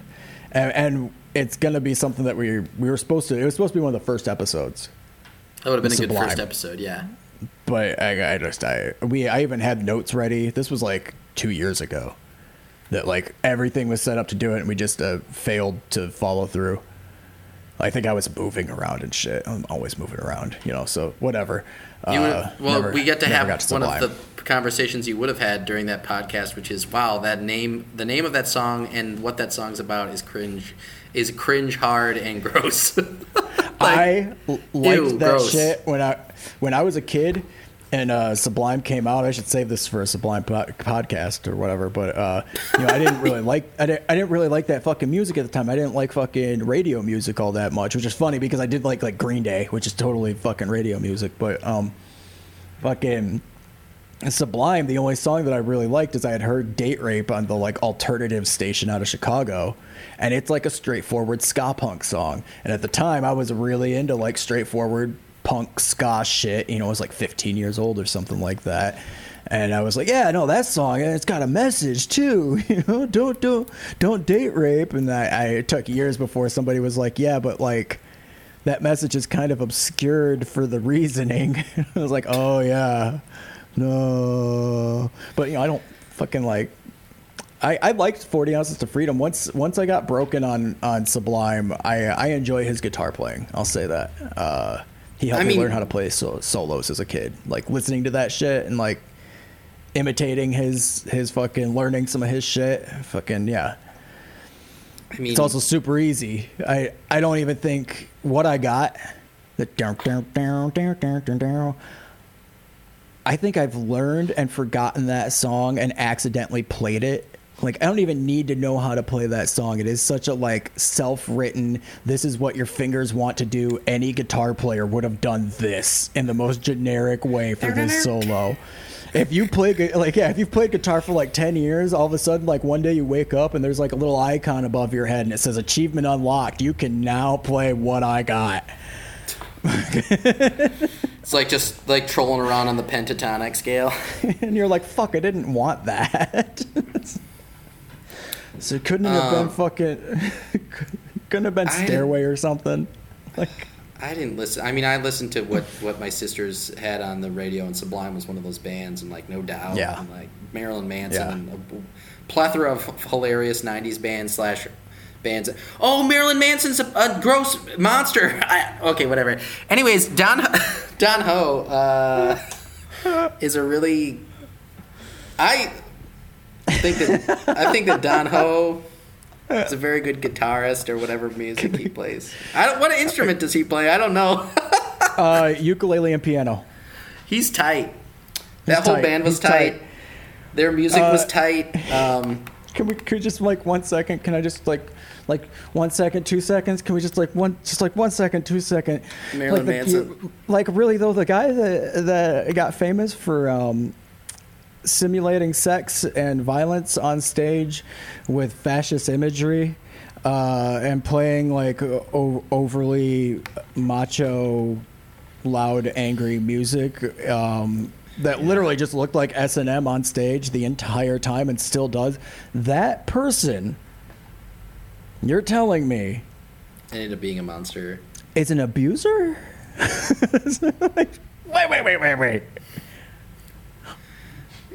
[SPEAKER 1] and, and it's going to be something that we we were supposed to it was supposed to be one of the first episodes
[SPEAKER 2] That would have been a good first episode. Yeah.
[SPEAKER 1] but I, I just I we I even had notes ready. This was like two years ago. That like everything was set up to do it, and we just uh, failed to follow through. I think I was moving around and shit. I'm always moving around, you know. So whatever.
[SPEAKER 2] You would,
[SPEAKER 1] Uh,
[SPEAKER 2] well,
[SPEAKER 1] never-
[SPEAKER 2] we get to have
[SPEAKER 1] to
[SPEAKER 2] one of the conversations you would have had during that podcast, which is wow, that name, the name of that song, and what that song's about is cringe, is cringe hard and gross.
[SPEAKER 1] I liked
[SPEAKER 2] ew,
[SPEAKER 1] that
[SPEAKER 2] gross.
[SPEAKER 1] shit when I when I was a kid and uh, Sublime came out. I should save this for a Sublime po- podcast or whatever. But uh, you know, I didn't really like I didn't, I didn't really like that fucking music at the time. I didn't like fucking radio music all that much, which is funny because I did like like Green Day, which is totally fucking radio music. But um, fucking. Sublime, the only song that I really liked is I had heard Date Rape on the like alternative station out of Chicago. And it's like a straightforward ska punk song. And at the time I was really into like straightforward punk ska shit. You know, I was like 15 years old or something like that. And I was like, yeah, no, that song, and it's got a message too. You know, don't don't don't date rape. And I, I it took years before somebody was like, yeah, but like that message is kind of obscured for the reasoning. I was like, oh yeah, no, but you know, I don't fucking like. I, I liked Forty Ounces to Freedom. Once once I got broken on on Sublime, I I enjoy his guitar playing. I'll say that. Uh, he helped
[SPEAKER 2] I
[SPEAKER 1] me
[SPEAKER 2] mean-
[SPEAKER 1] learn how to play so, solos as a kid. Like listening to that shit and like imitating his his fucking learning some of his shit. Fucking yeah.
[SPEAKER 2] I mean,
[SPEAKER 1] It's also super easy. I, I don't even think what I got. The down down down down down down down. I think I've learned and forgotten that song and accidentally played it. Like I don't even need to know how to play that song. It is such a like self-written. This is what your fingers want to do. Any guitar player would have done this in the most generic way for this solo. if you play like yeah, if you've played guitar for like ten years, all of a sudden like one day you wake up and there's like a little icon above your head and it says achievement unlocked. You can now play what I got.
[SPEAKER 2] It's like just like trolling around on the pentatonic scale.
[SPEAKER 1] and you're like, fuck, I didn't want that. so it couldn't have been
[SPEAKER 2] Um,
[SPEAKER 1] fucking couldn't have been
[SPEAKER 2] I-
[SPEAKER 1] stairway or something. Like
[SPEAKER 2] I didn't listen. I mean, I listened to what what my sisters had on the radio, and Sublime was one of those bands, and like No Doubt,
[SPEAKER 1] Yeah.
[SPEAKER 2] and like Marilyn Manson,
[SPEAKER 1] Yeah.
[SPEAKER 2] and a plethora of hilarious '90s bands slash bands. Oh, Marilyn Manson's a, a gross monster. I, okay, whatever. Anyways, Don Don Ho uh, is a really. I think that I think that Don Ho is a very good guitarist or whatever music he plays. I don't. What instrument does he play? I don't know.
[SPEAKER 1] uh, ukulele and piano.
[SPEAKER 2] He's tight. That
[SPEAKER 1] He's
[SPEAKER 2] whole
[SPEAKER 1] tight.
[SPEAKER 2] band was tight.
[SPEAKER 1] tight.
[SPEAKER 2] Their music was
[SPEAKER 1] Uh,
[SPEAKER 2] tight. Um,
[SPEAKER 1] Can we we just like one second? Can I just like like one second, two seconds? Can we just like one just like one second, two second?
[SPEAKER 2] Marilyn
[SPEAKER 1] like the-
[SPEAKER 2] Manson.
[SPEAKER 1] like really though, the guy that that got famous for um, simulating sex and violence on stage with fascist imagery. Uh, and playing like o- overly macho, loud, angry music um, that literally just looked like S and M on stage the entire time and still does. That person, you're telling me,
[SPEAKER 2] ended up being a monster.
[SPEAKER 1] is an abuser? wait, wait, wait, wait, wait.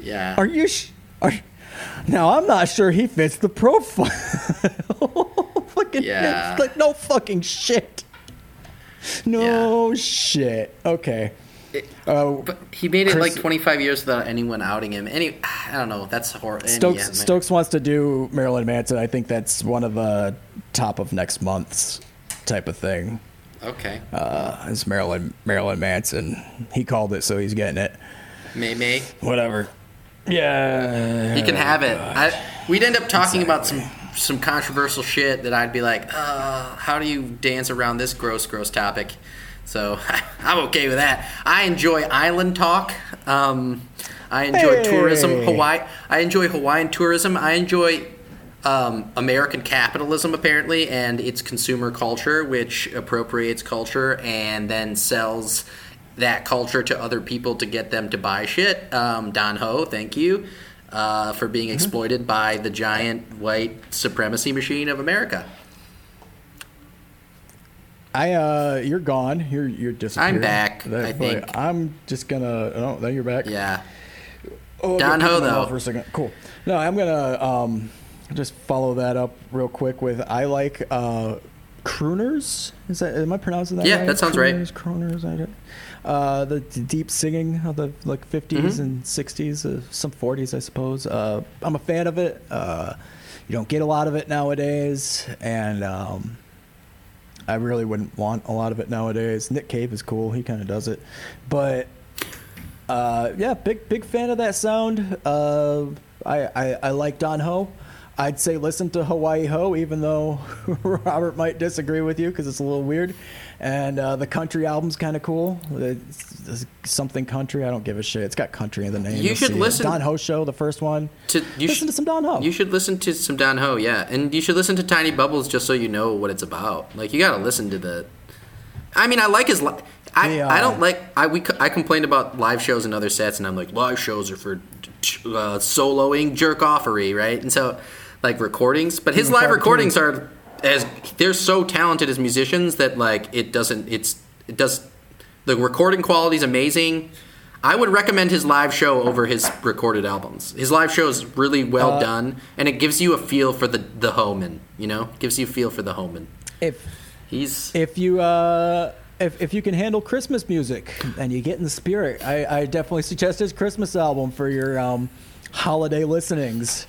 [SPEAKER 2] Yeah.
[SPEAKER 1] Are you? Sh- are, now I'm not sure he fits the profile. fucking
[SPEAKER 2] Yeah.
[SPEAKER 1] like no fucking shit. No shit. Okay.
[SPEAKER 2] It-
[SPEAKER 1] Uh,
[SPEAKER 2] but he made it
[SPEAKER 1] Chris-
[SPEAKER 2] like 25 years without anyone outing him. Any, I don't know. That's horrible.
[SPEAKER 1] Stokes Stokes wants to do Marilyn Manson. I think that's one of the top of next month's type of thing.
[SPEAKER 2] Okay.
[SPEAKER 1] Uh, is Marilyn Marilyn Manson? He called it, so he's getting it.
[SPEAKER 2] May May.
[SPEAKER 1] Whatever. Yeah.
[SPEAKER 2] He can have it. I, we'd end up talking about some some controversial shit that I'd be like, uh, how do you dance around this gross, gross topic? So I'm okay with that. I enjoy island talk. Um, I enjoy
[SPEAKER 1] Hey.
[SPEAKER 2] tourism. Hawaii. I enjoy Hawaiian tourism. I enjoy um, American capitalism apparently and its consumer culture, which appropriates culture and then sells that culture to other people to get them to buy shit. Um, Don Ho, thank you uh, for being exploited by the giant white supremacy machine of America.
[SPEAKER 1] I uh, you're gone. You're you're disappeared.
[SPEAKER 2] I'm back, I think.
[SPEAKER 1] I'm just gonna. Oh, there you're back.
[SPEAKER 2] Yeah.
[SPEAKER 1] Oh,
[SPEAKER 2] Don Ho, though.
[SPEAKER 1] For a second. Cool. No, I'm gonna um, just follow that up real quick with I like uh, crooners. Is that am I pronouncing that
[SPEAKER 2] Yeah,
[SPEAKER 1] right?
[SPEAKER 2] that sounds right.
[SPEAKER 1] Crooners, Crooners. I don't- Uh, the deep singing of the like 50s
[SPEAKER 2] Mhm.
[SPEAKER 1] and 60s, uh, some 40s, I suppose. Uh, I'm a fan of it. Uh, you don't get a lot of it nowadays, and um, I really wouldn't want a lot of it nowadays. Nick Cave is cool; he kind of does it, but uh, yeah, big big fan of that sound. Uh, I, I I like Don Ho. I'd say listen to Hawaii Ho, even though Robert might disagree with you because it's a little weird. And uh, the country album's kind of cool. It's, it's something country. I don't give a shit. It's got country in the name.
[SPEAKER 2] You
[SPEAKER 1] You'll
[SPEAKER 2] should
[SPEAKER 1] see it.
[SPEAKER 2] listen-
[SPEAKER 1] Don Ho show, the first one.
[SPEAKER 2] To, you
[SPEAKER 1] listen
[SPEAKER 2] should,
[SPEAKER 1] to some Don Ho.
[SPEAKER 2] You should listen to some Don Ho, yeah, and you should listen to Tiny Bubbles just so you know what it's about. Like you got to listen to the. I mean, I like his. Li- I
[SPEAKER 1] The, uh,
[SPEAKER 2] I don't like. I we I complained about live shows and other sets, and I'm like, live shows are for uh, soloing jerk offery, right? And so, like recordings, but his live recordings are as they're so talented as musicians that like it doesn't. It's it does. The recording quality is amazing. I would recommend his live show over his recorded albums. His live show is really well
[SPEAKER 1] Uh,
[SPEAKER 2] done, and it gives you a feel for the the Homan. You know, gives you a feel for the Homan.
[SPEAKER 1] if
[SPEAKER 2] He's
[SPEAKER 1] if you uh, if if you can handle Christmas music and you get in the spirit, I, I definitely suggest his Christmas album for your um, holiday listenings.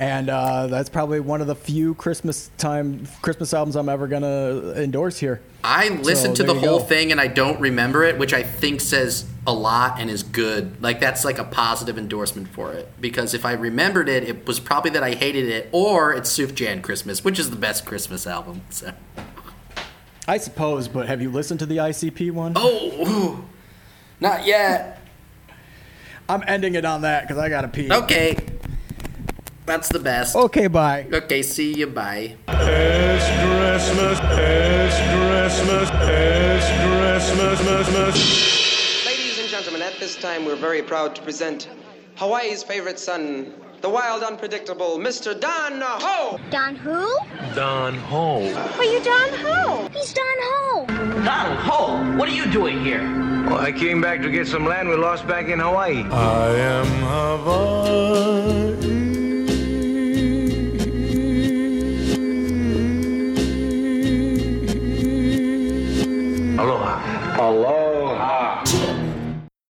[SPEAKER 1] And uh, that's probably one of the few Christmas time Christmas albums I'm ever gonna endorse here.
[SPEAKER 2] I listened
[SPEAKER 1] So,
[SPEAKER 2] to the whole
[SPEAKER 1] go.
[SPEAKER 2] thing and I don't remember it, which I think says a lot and is good. Like that's like a positive endorsement for it because if I remembered it, it was probably that I hated it, or it's Sufjan Christmas, which is the best Christmas album. So.
[SPEAKER 1] I suppose, but have you listened to the ICP one?
[SPEAKER 2] Oh, not yet.
[SPEAKER 1] I'm ending it on that because I gotta pee.
[SPEAKER 2] Okay. That's the best.
[SPEAKER 1] Okay, bye.
[SPEAKER 2] Okay, see you. Bye.
[SPEAKER 3] It's Christmas, it's Christmas, it's Christmas.
[SPEAKER 4] Ladies and gentlemen, at this time we're very proud to present Hawaii's favorite son, the wild, unpredictable Mr. Don Ho!
[SPEAKER 5] Don who?
[SPEAKER 3] Don Ho.
[SPEAKER 5] Are you Don Ho? He's Don Ho.
[SPEAKER 6] Don Ho, what are you doing here?
[SPEAKER 7] Well, I came back to get some land we lost back in Hawaii.
[SPEAKER 3] I am Hawaii.
[SPEAKER 7] Aloha.
[SPEAKER 8] Aloha.